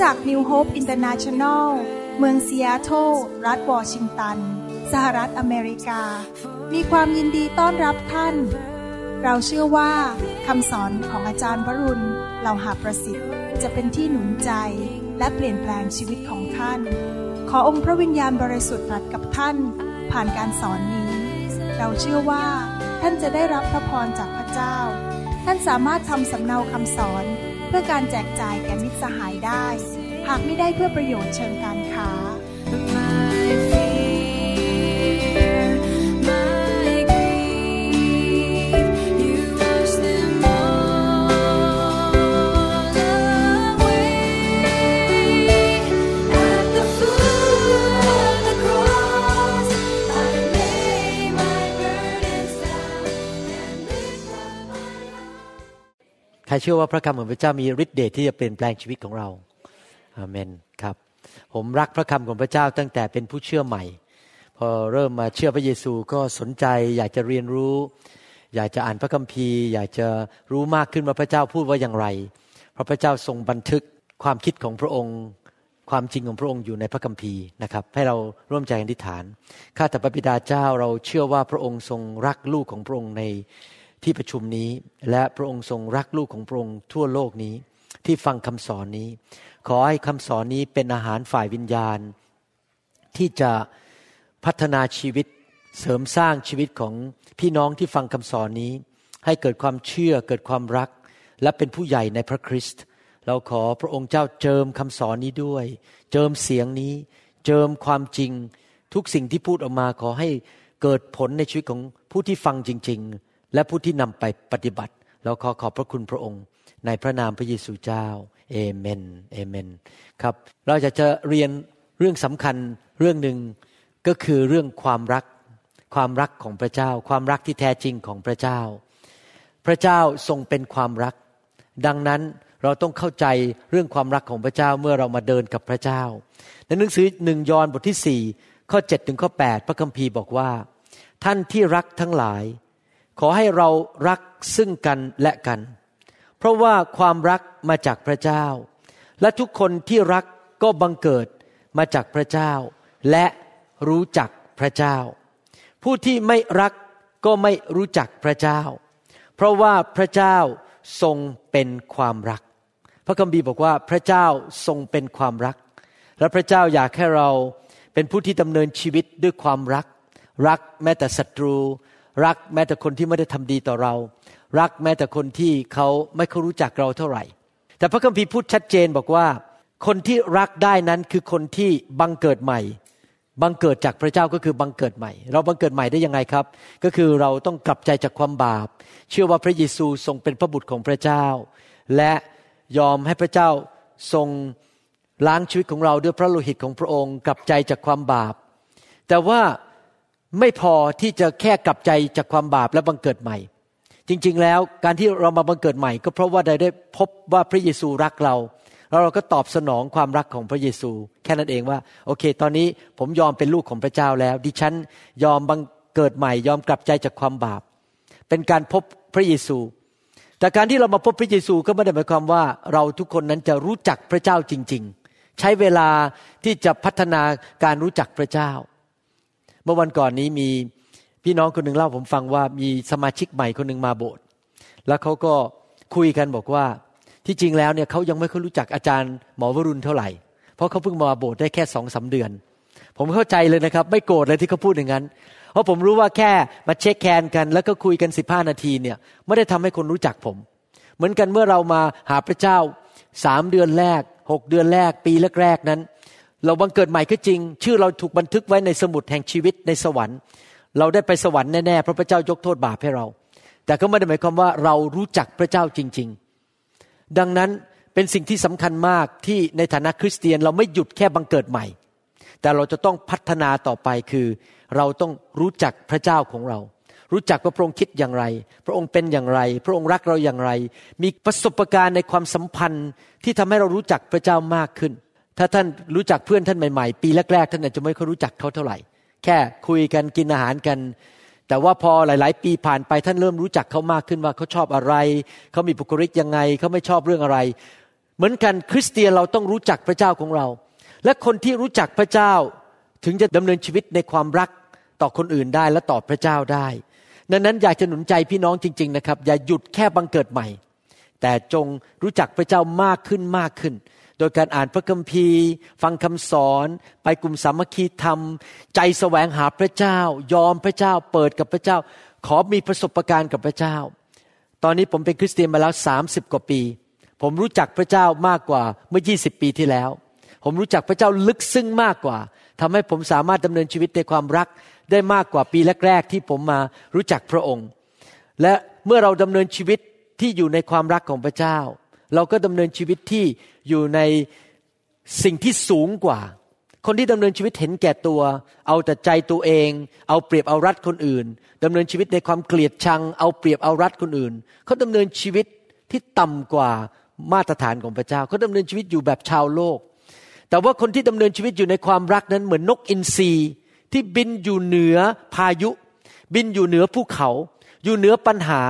จักร New Hope International เมืองซีแอตเทิลรัฐวอชิงตัน สหรัฐอเมริกา มีความยินดีต้อนรับท่าน เราเชื่อว่าคำสอนของอาจารย์วรุณเหล่าหาประสิทธิ์ จะเป็นที่หนุนใจและเปลี่ยนแปลงชีวิตของท่าน ขอองค์พระวิญญาณบริสุทธิ์ตรัสกับท่าน ผ่านการสอนนี้ เราเชื่อว่า ท่านจะได้รับพระพรจากพระเจ้า ท่านสามารถทำสำเนาคำสอนเพื่อการแจกจ่ายแก่มิตรสหายได้ หากไม่ได้เพื่อประโยชน์เชิงการค้า My fear, my grief, you wash them all away. At the foot of the cross, I lay my burdens down and lift up my heart. ใครเชื่อว่าพระคำของพระเจ้ามีฤทธิ์เดชที่จะเปลี่ยนแปลงชีวิตของเรา อาเมนครับ ผมรักพระคำของพระเจ้าตั้งแต่เป็นผู้เชื่อใหม่ พอเริ่มมาเชื่อพระเยซูก็สนใจอยากจะเรียนรู้ อยากจะอ่านพระคัมภีร์ อยากจะรู้มากขึ้นว่าพระเจ้าพูดว่าอย่างไร เพราะพระเจ้าทรงบันทึกความคิดของพระองค์ ความจริงของพระองค์อยู่ในพระคัมภีร์นะครับ ให้เราร่วมใจอธิษฐานข้าแต่พระบิดาเจ้าเราเชื่อว่าพระองค์ทรงรักลูกของพระองค์ในที่ประชุมนี้ และพระองค์ทรงรักลูกของพระองค์ทั่วโลกนี้ที่ฟังคำสอนนี้ ขอให้คำสอนนี้เป็นอาหารฝ่ายวิญญาณ ที่จะพัฒนาชีวิตเสริมสร้างชีวิตของพี่น้องที่ฟังคำสอนนี้ ให้เกิดความเชื่อเกิดความรัก และเป็นผู้ใหญ่ในพระคริสต์เราขอพระองค์เจ้าเจิมคำสอนนี้ด้วย เจิมเสียงนี้ เจิมความจริง ทุกสิ่งที่พูดออกมาขอให้เกิดผลในชีวิตของผู้ที่ฟังจริง ๆ และผู้ที่นำไปปฏิบัติ เราขอขอบพระคุณพระองค์ ในพระนามพระเยซูเจ้าเอเมนเอเมนครับ เราจะจะเรียนเรื่องสำคัญเรื่องหนึ่งก็คือเรื่องความรัก ความรักของพระเจ้า ความรักที่แท้จริงของพระเจ้า พระเจ้าทรงเป็นความรัก ดังนั้นเราต้องเข้าใจเรื่องความรักของพระเจ้าเมื่อเรามาเดินกับพระเจ้า ในหนังสือหนึ่งยอห์นบทที่สี่ข้อ7ถึงข้อ8พระคัมภีร์บอกว่า ท่านที่รักทั้งหลาย ขอให้เรารักซึ่งกันและกันเพราะว่าความรักมาจากพระเจ้า และทุกคนที่รักก็บังเกิดมาจากพระเจ้า และรู้จักพระเจ้า ผู้ที่ไม่รักก็ไม่รู้จักพระเจ้า เพราะว่าพระเจ้าทรงเป็นความรัก พระคัมภีร์บอกว่าพระเจ้าทรงเป็นความรัก และพระเจ้าอยากให้เราเป็นผู้ที่ดำเนินชีวิตด้วยความรัก รักแม้แต่ศัตรู รักแม้แต่คนที่ไม่ได้ทำดีต่อเรา รักแม้แต่คนที่เขาไม่เขารู้จักเราเท่าไหร่ แต่พระคัมภีร์พูดชัดเจนบอกว่า คนที่รักได้นั้นคือคนที่บังเกิดใหม่ บังเกิดจากพระเจ้าก็คือบังเกิดใหม่ เราบังเกิดใหม่ได้ยังไงครับ ก็คือเราต้องกลับใจจากความบาป เชื่อว่าพระเยซูทรงเป็นพระบุตรของพระเจ้า และยอมให้พระเจ้าทรงล้างชีวิตของเราด้วยพระโลหิตของพระองค์ กลับใจจากความบาป แต่ว่าไม่พอที่จะแค่กลับใจจากความบาปและบังเกิดใหม่ จริงๆ แล้วการที่เรามาบังเกิดใหม่ ก็เพราะว่าได้ได้พบว่าพระเยซูรักเรา แล้วเราก็ตอบสนองความรักของพระเยซู แค่นั้นเองว่า โอเค ตอนนี้ผมยอมเป็นลูกของพระเจ้าแล้ว ดิฉันยอมบังเกิดใหม่ ยอมกลับใจจากความบาป เป็นการพบพระเยซู แต่การที่เรามาพบพระเยซูก็ไม่ได้หมายความว่า เราทุกคนนั้นจะรู้จักพระเจ้าจริง ๆ ใช้เวลาที่จะพัฒนาการรู้จักพระเจ้า เมื่อวันก่อนนี้มี พี่น้องคนหนึ่งเล่าผมฟังว่ามีสมาชิกใหม่คนหนึ่งมาโบสถ์แล้วเขาก็คุยกันบอกว่าที่จริงแล้วเนี่ยเขายังไม่ค่อยรู้จักอาจารย์หมอวรุณเท่าไหร่ เพราะเขาเพิ่งมาโบสถ์ได้แค่สองสาเดือน ผมเข้าใจเลยนะครับ ไม่โกรธเลยที่เขาพูดอย่างนั้น เพราะผมรู้ว่าแค่มาเช็คแคนกัน แล้วก็คุยกันสิบห้านาทีเนี่ยไม่ได้ทำให้คนรู้จักผม เหมือนกันเมื่อเรามาหาพระเจ้าสามเดือนแรกหกเดือนแรก ปีแรกๆนั้น เราบังเกิดใหม่ก็จริง ชื่อเราถูกบันทึกไว้ในสมุดแห่งชีวิตในสวรรค์ เราได้ไปสวรรค์แน่ๆเพราะพระเจ้ายกโทษบาปให้เรา แต่ก็ไม่ได้หมายความว่าเรารู้จักพระเจ้าจริง ๆ ดังนั้นเป็นสิ่งที่สำคัญมากที่ในฐานะคริสเตียนเราไม่หยุดแค่บังเกิดใหม่ แต่เราจะต้องพัฒนาต่อไปคือ เราต้องรู้จักพระเจ้าของเรา รู้จักว่าพระองค์คิดอย่างไร พระองค์เป็นอย่างไร พระองค์รักเราอย่างไร มีประสบการณ์ในความสัมพันธ์ที่ทำให้เรารู้จักพระเจ้ามากขึ้น ถ้าท่านรู้จักเพื่อนท่านใหม่ๆ ปีแรกๆท่านอาจจะไม่ค่อยรู้จักเขาเท่าไหร่ แค่คุยกันกินอาหารกัน แต่ว่าพอหลาย ๆ ปีผ่านไปท่านเริ่มรู้จักเขามากขึ้นว่าเขาชอบอะไร เขามีบุคลิกยังไง เขาไม่ชอบเรื่องอะไร เหมือนกันคริสเตียนเราต้องรู้จักพระเจ้าของเรา และคนที่รู้จักพระเจ้าถึงจะดำเนินชีวิตในความรักต่อคนอื่นได้และต่อพระเจ้าได้ ดังนั้นอยากจะหนุนใจพี่น้องจริง ๆ นะครับ อย่าหยุดแค่บังเกิดใหม่ แต่จงรู้จักพระเจ้ามากขึ้นมากขึ้น โดยการอ่านพระคัมภีร์ ฟังคำสอน ไปกลุ่มสามัคคีธรรม ใจแสวงหาพระเจ้า ยอมพระเจ้า เปิดกับพระเจ้า ขอมีประสบการณ์กับพระเจ้า ตอนนี้ผมเป็นคริสเตียนมาแล้ว30กว่าปี ผมรู้จักพระเจ้ามากกว่าเมื่อ 20 ปีที่แล้ว ผมรู้จักพระเจ้าลึกซึ้งมากกว่าทำให้ผมสามารถดำเนินชีวิตในความรักได้มากกว่าปีแรกๆที่ผมมารู้จักพระองค์ และเมื่อเราดำเนินชีวิตที่อยู่ในความรักของพระเจ้า เราก็ดำเนินชีวิตที่อยู่ในสิ่งที่สูงกว่า คนที่ดำเนินชีวิตเห็นแก่ตัว เอาแต่ใจตัวเอง เอาเปรียบเอารัดคนอื่นดำเนินชีวิตในความเกลียดชัง เอาเปรียบเอารัดคนอื่น เขาดำเนินชีวิตที่ต่ำกว่ามาตรฐานของพระเจ้า เขาดำเนินชีวิตอยู่แบบชาวโลก แต่ว่าคนที่ดำเนินชีวิตอยู่ในความรักนั้นเหมือนนกอินทรีที่บินอยู่เหนือพายุ บินอยู่เหนือภูเขา อยู่เหนือปัญหา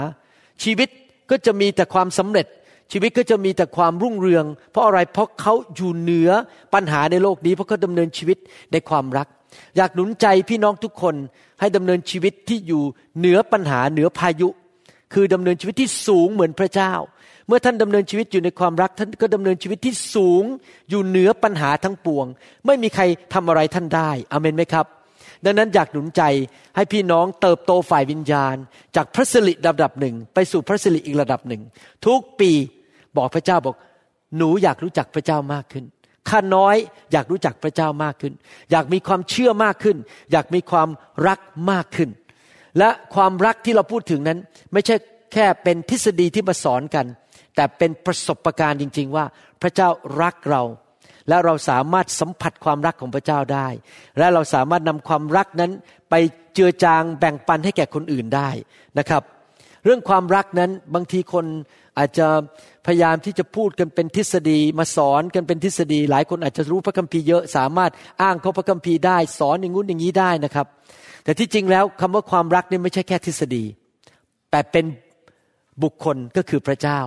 ชีวิตก็จะมีแต่ความสำเร็จ ชีวิตก็จะมีแต่ความรุ่งเรือง เพราะอะไรเพราะเขาอยู่เหนือปัญหาในโลกนี้เพราะเขาดำเนินชีวิตในความรัก อยากหนุนใจพี่น้องทุกคนให้ดำเนินชีวิตที่อยู่เหนือปัญหาเหนือพายุ คือดำเนินชีวิตที่สูงเหมือนพระเจ้า เมื่อท่านดำเนินชีวิตอยู่ในความรัก ท่านก็ดำเนินชีวิตที่สูงอยู่เหนือปัญหาทั้งปวง ไม่มีใครทำอะไรท่านได้อเมนไหมครับดังนั้นอยากหนุนใจให้พี่น้องเติบโตฝ่ายวิญญาณ จากพระสิริระดับหนึ่ง ไปสู่พระสิริอีกระดับหนึ่ง ทุกปี บอกพระเจ้าบอก หนูอยากรู้จักพระเจ้ามากขึ้นข้าน้อยอยากรู้จักพระเจ้ามากขึ้น อยากมีความเชื่อมากขึ้น อยากมีความรักมากขึ้น และความรักที่เราพูดถึงนั้น ไม่ใช่แค่เป็นทฤษฎีที่มาสอนกัน แต่เป็นประสบการณ์จริง ๆ ว่าพระเจ้ารักเรา และเราสามารถสัมผัสความรักของพระเจ้าได้ และเราสามารถนำความรักนั้นไปเจือจางแบ่งปันให้แก่คนอื่นได้นะครับ เรื่องความรักนั้นบางทีคน อาจจะพยายามที่จะพูดกันเป็นทฤษฎีมาสอนกันเป็นทฤษฎี หลายคนอาจจะรู้พระคัมภีร์เยอะสามารถอ้างเขาพระคัมภีร์ได้สอนอย่างงู้นอย่างนี้ได้นะครับ แต่ที่จริงแล้วคำว่าความรักนี่ไม่ใช่แค่ทฤษฎี แต่เป็นบุคคลก็คือพระเจ้า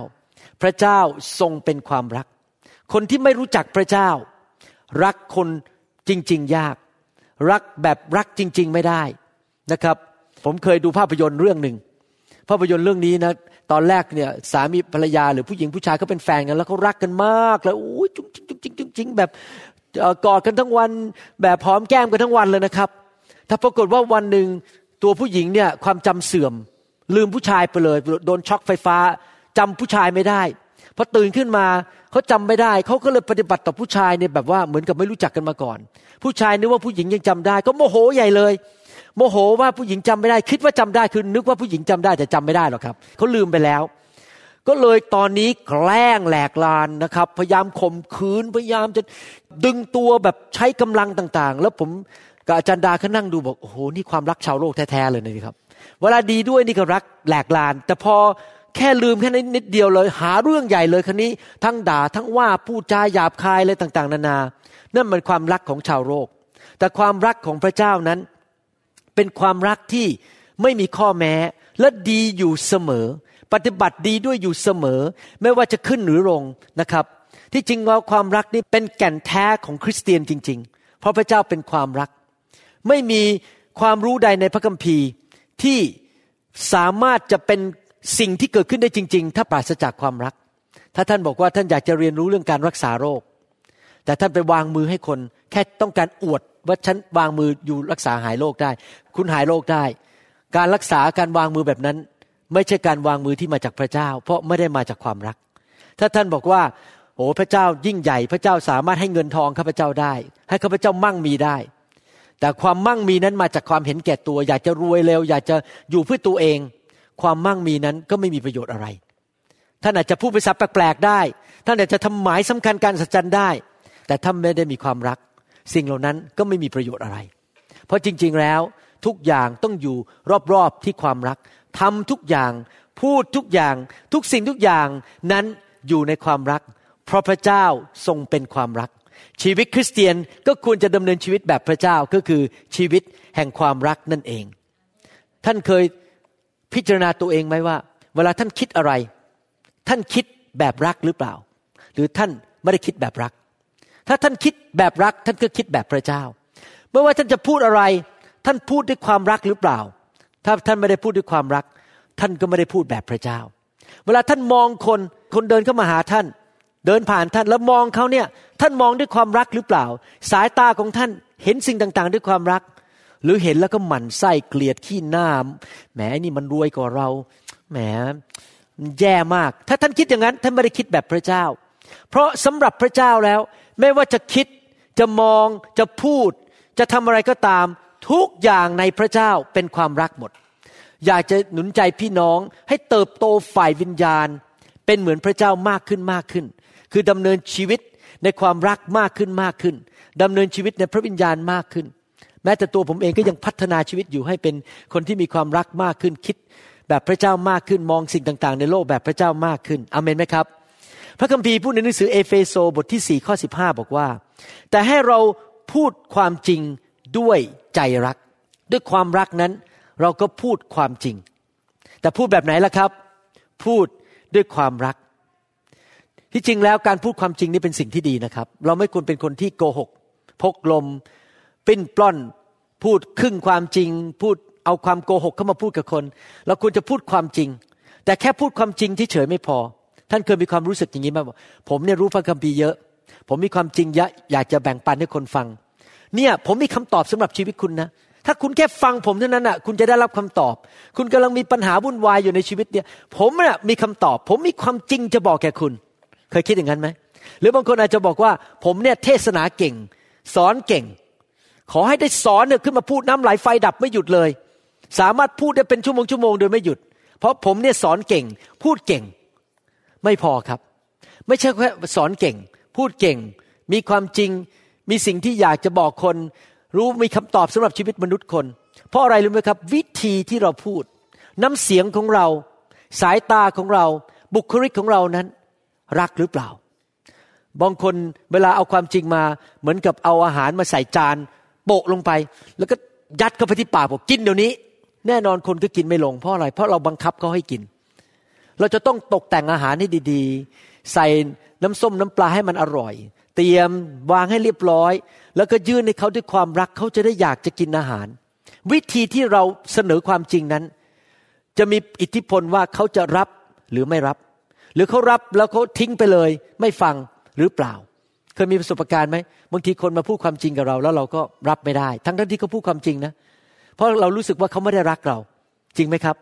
พระเจ้าทรงเป็นความรัก คนที่ไม่รู้จักพระเจ้า รักคนจริง ๆ ยาก รักแบบรักจริง ๆ ไม่ได้นะครับ ผมเคยดูภาพยนตร์เรื่องหนึ่ง ภาพยนตร์เรื่องนี้นะตอนแรกเนี่ยสามีภรรยาหรือผู้หญิงผู้ชายเขาเป็นแฟนกันแล้วเขารักกันมากเลยโอ้ยจุ๊งจิ๊งจุ๊งจิ๊งจุ๊งจิ๊งแบบกอดกันทั้งวันแบบหอมแก้มกันทั้งวันเลยนะครับ ถ้าปรากฏว่าวันหนึ่งตัวผู้หญิงเนี่ยความจำเสื่อม ลืมผู้ชายไปเลยโดนช็อกไฟฟ้าจำผู้ชายไม่ได้พอตื่นขึ้นมาเขาจำไม่ได้เขาก็เลยปฏิบัติต่อผู้ชายเนี่ยแบบว่าเหมือนกับไม่รู้จักกันมาก่อน ผู้ชายนึกว่าผู้หญิงยังจำได้ ก็โมโหใหญ่เลย โมโหว่าผู้หญิงจำไม่ได้ คิดว่าจำได้คือนึกว่าผู้หญิงจำได้แต่จำไม่ได้หรอกครับเขาลืมไปแล้ว ก็เลยตอนนี้แกล้งแหลกลานนะครับ พยายามข่มขืนพยายามจะดึงตัวแบบใช้กำลังต่างๆ แล้วผมกับอาจารย์ดาเขานั่งดูบอกโอ้โหนี่ความรักชาวโลกแท้ๆเลยนะครับ เวลาดีด้วยนี่ก็รักแหลกลาน แต่พอแค่ลืมแค่นิดเดียวเลย หาเรื่องใหญ่เลยคันนี้ ทั้งด่าทั้งว่าพูดจาหยาบคายอะไรต่าง ๆ นานา นั่นมันความรักของชาวโลกแต่ความรักของพระเจ้านั้น เป็นความรักที่ไม่มีข้อแม้ และดีอยู่เสมอ ปฏิบัติดีด้วยอยู่เสมอ ไม่ว่าจะขึ้นหรือลงนะครับ ที่จริงแล้วความรักนี่เป็นแก่นแท้ของคริสเตียนจริง ๆ เพราะพระเจ้าเป็นความรัก ไม่มีความรู้ใดในพระคัมภีร์ที่สามารถจะเป็นสิ่งที่เกิดขึ้นได้จริง ๆ ถ้าปราศจากความรัก ถ้าท่านบอกว่าท่านอยากจะเรียนรู้เรื่องการรักษาโรค แต่ท่านไปวางมือให้คน แค่ต้องการอวดว่าฉันวางมืออยู่รักษาหายโรคได้ คุณหายโรคได้ การรักษาการวางมือแบบนั้น ไม่ใช่การวางมือที่มาจากพระเจ้า เพราะไม่ได้มาจากความรัก ถ้าท่านบอกว่าโอ้พระเจ้ายิ่งใหญ่พระเจ้าสามารถให้เงินทองข้าพเจ้าได้ ให้ข้าพเจ้ามั่งมีได้ แต่ความมั่งมีนั้นมาจากความเห็นแก่ตัว อยากจะรวยเร็ว อยากจะอยู่เพื่อตัวเอง ความมั่งมีนั้นก็ไม่มีประโยชน์อะไร ท่านอาจจะพูดภาษาแปลกๆได้ ท่านอาจจะทำหมายสำคัญการสัจจันได้ แต่ถ้านไม่ได้มีความรัก สิ่งเหล่านั้นก็ไม่มีประโยชน์อะไร เพราะจริง ๆแล้วทุกอย่างต้องอยู่รอบๆที่ความรักทำทุกอย่างพูดทุกอย่างทุกสิ่งทุกอย่างนั้นอยู่ในความรัก เพราะพระเจ้าทรงเป็นความรัก ชีวิตคริสเตียนก็ควรจะดำเนินชีวิตแบบพระเจ้าก็คือชีวิตแห่งความรักนั่นเอง ท่านเคยพิจารณาตัวเองไหมว่า เวลาท่านคิดอะไร ท่านคิดแบบรักหรือเปล่า หรือท่านไม่ได้คิดแบบรัก ถ้าท่านคิดแบบรักท่านก็คิดแบบพระเจ้า ไม่ว่าท่านจะพูดอะไร ท่านพูดด้วยความรักหรือเปล่า ถ้าท่านไม่ได้พูดด้วยความรัก ท่านก็ไม่ได้พูดแบบพระเจ้า เวลาท่านมองคนคนเดินเข้ามาหาท่าน เดินผ่านท่านแล้วมองเขาเนี่ยท่านมองด้วยความรักหรือเปล่า สายตาของท่านเห็นสิ่งต่างๆ ด้วยความรัก หรือเห็นแล้วก็หมั่นไส้เกลียดขี้หน้าแหมนี่มันรวยกว่าเราแหมแย่มาก ถ้าท่านคิดอย่างนั้น ท่านไม่ได้คิดแบบพระเจ้า เพราะสำหรับพระเจ้าแล้ว ไม่ว่าจะคิดจะมองจะพูด จะทำอะไรก็ตาม ทุกอย่างในพระเจ้าเป็นความรักหมด อยากจะหนุนใจพี่น้องให้เติบโตฝ่ายวิญญาณ เป็นเหมือนพระเจ้ามากขึ้นมากขึ้น คือดำเนินชีวิตในความรักมากขึ้นมากขึ้นดำเนินชีวิตในพระวิญญาณมากขึ้น แม้แต่ตัวผมเองก็ยังพัฒนาชีวิตอยู่ให้เป็นคนที่มีความรักมากขึ้นคิดแบบพระเจ้ามากขึ้นมองสิ่งต่าง ๆ ในโลกแบบพระเจ้ามากขึ้นอเมนไหมครับ ระคัมภีร์พูดในหนังสือเอเฟโซบทที่ 4 ข้อ 15 บอกว่า แต่ให้เราพูดความจริงด้วยใจรัก ด้วยความรักนั้น เราก็พูดความจริง แต่พูดแบบไหนล่ะครับ พูดด้วยความรัก ที่จริงแล้วการพูดความจริงนี่เป็นสิ่งที่ดีนะครับ เราไม่ควรเป็นคนที่โกหก พกลม ปิ้นปล้อน พูดครึ่งความจริง พูดเอาความโกหกเข้ามาพูดกับคน เราควรจะพูดความจริง แต่แค่พูดความจริงที่เฉยไม่พอ ท่านเคยมีความรู้สึกอย่างนี้ไหมว่าผมเนี่ยรู้พระคัมภีร์เยอะ ผมมีความจริงเยอะอยากจะแบ่งปันให้คนฟัง เนี่ยผมมีคำตอบสำหรับชีวิตคุณนะ ถ้าคุณแค่ฟังผมเท่านั้นอะ คุณจะได้รับคำตอบ คุณกำลังมีปัญหาวุ่นวายอยู่ในชีวิตเนี่ย ผมเนี่ยมีคำตอบ ผมมีความจริงจะบอกแก่คุณ เคยคิดอย่างนั้นไหมหรือบางคนอาจจะบอกว่า ผมเนี่ยเทศนาเก่ง สอนเก่ง ขอให้ได้สอนเนี่ยขึ้นมาพูดน้ำไหลไฟดับไม่หยุดเลย สามารถพูดได้เป็นชั่วโมงชั่วโมงโดยไม่หยุด เพราะผมเนี่ยสอนเก่ง พูดเก่ง ไม่พอครับ ไม่ใช่แค่สอนเก่ง พูดเก่ง มีความจริง มีสิ่งที่อยากจะบอกคน รู้มีคำตอบสำหรับชีวิตมนุษย์คน เพราะอะไรรู้ไหมครับ วิธีที่เราพูด น้ำเสียงของเรา สายตาของเรา บุคลิกของเรานั้น รักหรือเปล่าบางคนเวลาเอาความจริงมาเหมือนกับเอาอาหารมาใส่จานโปะลงไป แล้วก็ยัดเข้าไปที่ปากบอกกินเดี๋ยวนี้ แน่นอนคนก็กินไม่ลงเพราะอะไร เพราะเราบังคับเขาให้กิน เราจะต้องตกแต่งอาหารให้ดีๆ ใส่น้ำส้มน้ำปลาให้มันอร่อย เตรียมวางให้เรียบร้อย แล้วก็ยื่นให้เขาด้วยความรักเขาจะได้อยากจะกินอาหาร วิธีที่เราเสนอความจริงนั้น จะมีอิทธิพลว่าเขาจะรับหรือไม่รับ หรือเขารับแล้วเขาทิ้งไปเลย ไม่ฟังหรือเปล่า เคยมีประสบการณ์ไหมบางทีคนมาพูดความจริงกับเรา แล้วเราก็รับไม่ได้ ทั้งทั้งที่เขาพูดความจริงนะ เพราะเรารู้สึกว่าเขาไม่ได้รักเรา จริงไหมครับ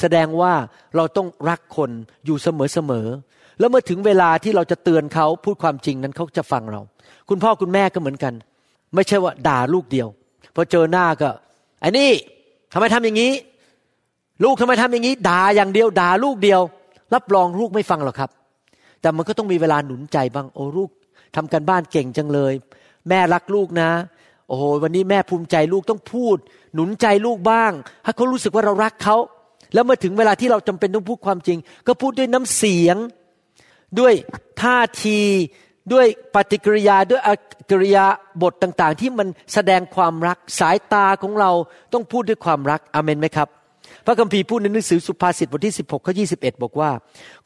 แสดงว่าเราต้องรักคนอยู่เสมอเสมอแล้วเมื่อถึงเวลาที่เราจะเตือนเขาพูดความจริงนั้นเขาจะฟังเรา คุณพ่อคุณแม่ก็เหมือนกัน ไม่ใช่ว่าด่าลูกเดียว พอเจอหน้าก็ไอ้นี่ทำไมทำอย่างนี้ ลูกทำไมทำอย่างนี้ด่าอย่างเดียวด่าลูกเดียว รับรองลูกไม่ฟังหรอกครับ แต่มันก็ต้องมีเวลาหนุนใจบ้างโอ้ลูกทำกันบ้านเก่งจังเลย แม่รักลูกนะ โอ้โหวันนี้แม่ภูมิใจลูกต้องพูด หนุนใจลูกบ้างให้เขารู้สึกว่าเรารักเขา แล้วเมื่อถึงเวลาที่เราจำเป็นต้องพูดความจริง ก็พูดด้วยน้ำเสียง ด้วยท่าทีด้วยปฏิกิริยาด้วยอกิริยาบทต่างๆ ที่มันแสดงความรักสายตาของเราต้องพูดด้วยความรักอเมนไหมครับ พระคัมภีร์พูดในหนังสือสุภาษิตบทที่ 16ข้อ21 บอกว่า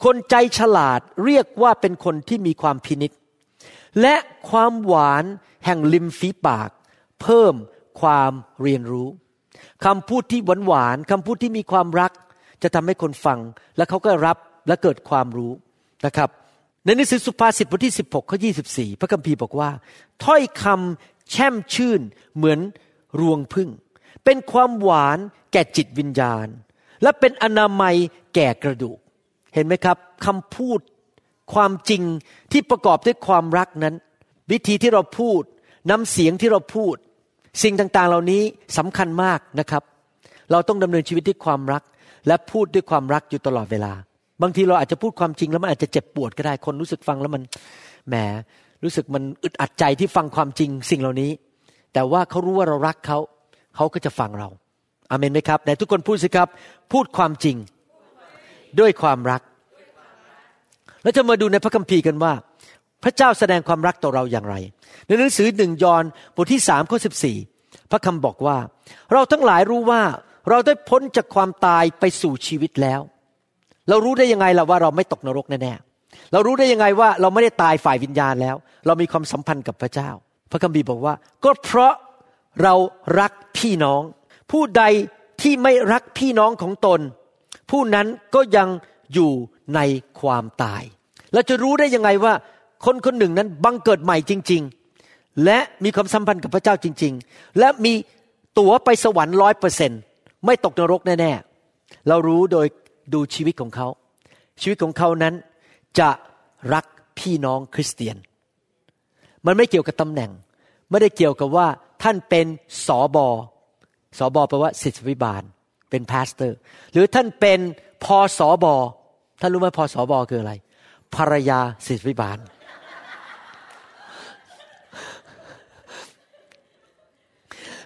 คนใจฉลาดเรียกว่าเป็นคนที่มีความพินิษและความหวานแห่งริมฝีปาก เพิ่มความเรียนรู้ คำพูดที่หวานหวานคำพูดที่มีความรัก จะทำให้คนฟัง และเขาก็รับและเกิดความรู้นะครับ ในหนังสือสุภาษิตบทที่ 16ข้อ24 พระคัมภีร์บอกว่า ถ้อยคำแช่มชื่นเหมือนรวงพึ่ง เป็นความหวานแก่จิตวิญญาณ และเป็นอนามัยแก่กระดูก เห็นไหมครับคำพูดความจริงที่ประกอบด้วยความรักนั้น วิธีที่เราพูดน้ำเสียงที่เราพูด สิ่งต่างๆ เหล่านี้สำคัญมากนะครับ เราต้องดำเนินชีวิตด้วยความรัก และพูดด้วยความรักอยู่ตลอดเวลา บางทีเราอาจจะพูดความจริงแล้วมันอาจจะเจ็บปวดก็ได้ คนรู้สึกฟังแล้วมันแหมรู้สึกมันอึดอัดใจที่ฟังความจริงสิ่งเหล่านี้ แต่ว่าเขารู้ว่าเรารักเขา เขาก็จะฟังเราอาเมนไหมครับไหนทุกคนพูดสิครับ พูดความจริงด้วยความรัก แล้วจะมาดูในพระคัมภีร์กันว่า พระเจ้าแสดงความรักต่อเราอย่างไร ในหนังสือหนึ่งยอห์นบทที่สามข้อสิบสี่พระคำบอกว่า เราทั้งหลายรู้ว่าเราได้พ้นจากความตายไปสู่ชีวิตแล้ว เรารู้ได้ยังไงล่ะว่าเราไม่ตกนรกแน่เรารู้ได้ยังไงว่าเราไม่ได้ตายฝ่ายวิญญาณแล้ว เรามีความสัมพันธ์กับพระเจ้า พระคัมภีร์บอกว่า ก็เพราะเรารักพี่น้อง ผู้ใดที่ไม่รักพี่น้องของตน ผู้นั้นก็ยังอยู่ในความตาย เราจะรู้ได้ยังไงว่า คนคนหนึ่งนั้นบังเกิดใหม่จริง ๆ และมีความสัมพันธ์กับพระเจ้าจริง ๆ และมีตั๋วไปสวรรค์ร้อยเปอร์เซ็นไม่ตกนรกแน่ๆ เรารู้โดยดูชีวิตของเขา ชีวิตของเขานั้นจะรักพี่น้องคริสเตียน มันไม่เกี่ยวกับตำแหน่ง ไม่ได้เกี่ยวกับว่าท่านเป็นสอบอสอบอแปลว่าศิษวิบาล เป็นพาสเตอร์ หรือท่านเป็นพอสอบอท่านรู้ไหมพอสอบอคืออะไร ภรรยาศิษวิบาล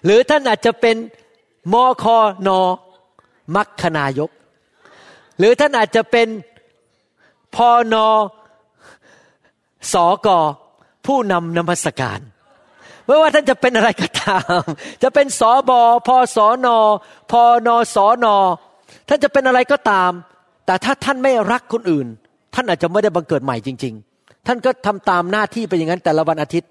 หรือท่านอาจจะเป็นมอคอนอมัคคนายก หรือท่านอาจจะเป็นพอนอสอกอผู้นำนมัสการไม่ว่าท่านจะเป็นอะไรก็ตาม จะเป็นสอบอพอสอนอพอนอสอนอท่านจะเป็นอะไรก็ตาม แต่ถ้าท่านไม่รักคนอื่น ท่านอาจจะไม่ได้บังเกิดใหม่จริง ๆ ท่านก็ทำตามหน้าที่ไปอย่างนั้นแต่ละวันอาทิตย์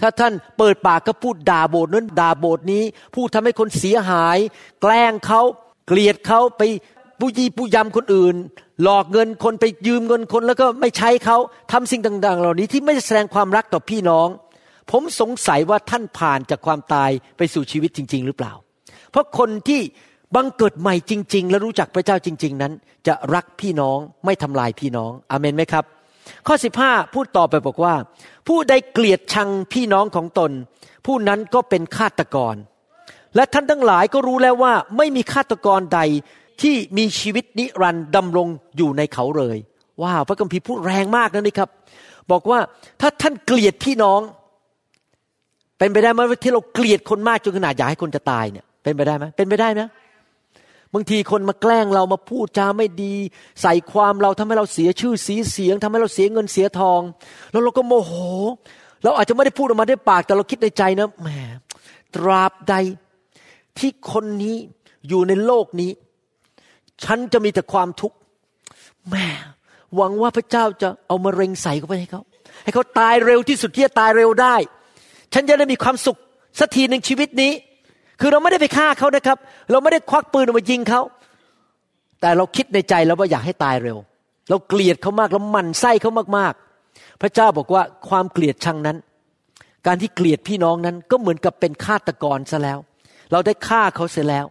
ถ้าท่านเปิดปากก็พูดด่าโบสถ์นั้นด่าโบสถ์นี้ พูดทำให้คนเสียหาย แกล้งเขาเกลียดเขาไปปุยี่ปุยำคนอื่น หลอกเงินคนไปยืมเงินคนแล้วก็ไม่ใช้เขาทำสิ่งต่าง ๆ เหล่านี้ที่ไม่แสดงความรักต่อพี่น้อง ผมสงสัยว่าท่านผ่านจากความตายไปสู่ชีวิตจริง ๆ หรือเปล่า เพราะคนที่บังเกิดใหม่จริง ๆ และรู้จักพระเจ้าจริง ๆ นั้น จะรักพี่น้องไม่ทำลายพี่น้องอเมนไหมครับ ข้อ 15 พูดต่อไปบอกว่า ผู้ใดเกลียดชังพี่น้องของตน ผู้นั้นก็เป็นฆาตกร และท่านทั้งหลายก็รู้แล้วว่าไม่มีฆาตกรใดที่มีชีวิตนิรันดร์ดำรงอยู่ในเขาเลยว้าวพระคัมภีร์พูดแรงมากนะนี่ครับ บอกว่าถ้าท่านเกลียดพี่น้อง เป็นไปได้ไหมที่เราเกลียดคนมากจนขนาดอยากให้คนจะตายเนี่ยเป็นไปได้ไหมเป็นไปได้ไหม บางทีคนมาแกล้งเรามาพูดจาไม่ดี ใส่ความเราทำให้เราเสียชื่อเสียเสียงทำให้เราเสียเงินเสียทอง แล้วเราก็โมโห เราอาจจะไม่ได้พูดออกมาด้วยปากแต่เราคิดในใจนะแหมตราบใดที่คนนี้อยู่ในโลกนี้ ฉันจะมีแต่ความทุกข์แหมหวังว่าพระเจ้าจะเอามาเร็งใส่เข้าไปให้เขาให้เขาตายเร็วที่สุดที่จะตายเร็วได้ ฉันจะได้มีความสุขสักทีหนึ่งชีวิตนี้ คือเราไม่ได้ไปฆ่าเขานะครับ เราไม่ได้ควักปืนออกมายิงเขา แต่เราคิดในใจแล้วว่าอยากให้ตายเร็ว เราเกลียดเขามากเราหมั่นไส้เขามากๆ พระเจ้าบอกว่าความเกลียดชังนั้น การที่เกลียดพี่น้องนั้นก็เหมือนกับเป็นฆาตกรซะแล้ว เราได้ฆ่าเขาเสียแล้ว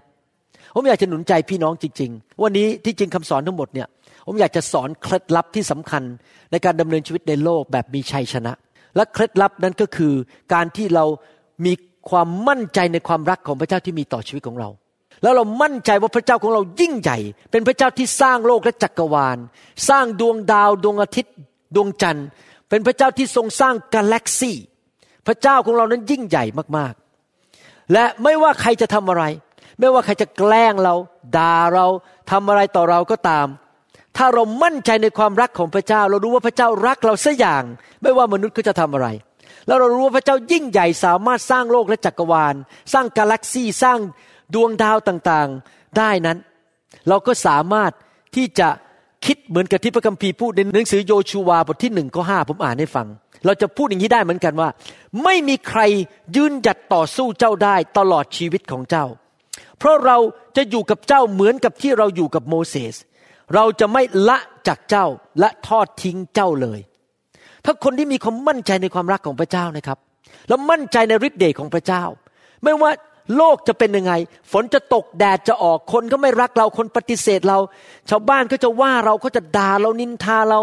ผมอยากจะหนุนใจพี่น้องจริง ๆ วันนี้ที่จริงคำสอนทั้งหมดเนี่ยผมอยากจะสอนเคล็ดลับที่สำคัญในการดำเนินชีวิตในโลกแบบมีชัยชนะ และเคล็ดลับนั้นก็คือการที่เรามี ความมั่นใจในความรักของพระเจ้าที่มีต่อชีวิตของเรา แล้วเรามั่นใจว่าพระเจ้าของเรายิ่งใหญ่ เป็นพระเจ้าที่สร้างโลกและจักรวาล สร้างดวงดาวดวงอาทิตย์ ดวงจันทร์ เป็นพระเจ้าที่ทรงสร้างกาแล็กซี่พระเจ้าของเรานั้นยิ่งใหญ่มากๆ และไม่ว่าใครจะทำอะไร ไม่ว่าใครจะแกล้งเราด่าเราทำอะไรต่อเราก็ตาม ถ้าเรามั่นใจในความรักของพระเจ้า เรารู้ว่าพระเจ้ารักเราสัอย่าง ไม่ว่ามนุษย์ก็จะทำอะไร แล้วเรารู้ว่าพระเจ้ายิ่งใหญ่สามารถสร้างโลกและจักรวาล สร้างกาแล็กซี่สร้างดวงดาวต่างๆ ได้นั้น เราก็สามารถที่จะคิดเหมือนกับที่พระคัมภีร์พูดในหนังสือโยชูวาบทที่หนึ่งข้อห้าผมอ่านให้ฟัง เราจะพูดอย่างนี้ได้เหมือนกันว่า ไม่มีใครยืนหยัดต่อสู้เจ้าได้ตลอดชีวิตของเจ้า เพราะเราจะอยู่กับเจ้าเหมือนกับที่เราอยู่กับโมเสสเราจะไม่ละจากเจ้าและทอดทิ้งเจ้าเลย ถ้าคนที่มีความมั่นใจในความรักของพระเจ้านะครับ แล้วมั่นใจในฤทธิ์เดชของพระเจ้า ไม่ว่าโลกจะเป็นยังไง ฝนจะตกแดดจะออกคนก็ไม่รักเราคนปฏิเสธเรา ชาวบ้านก็จะว่าเราเขาจะด่าเรานินทาเรา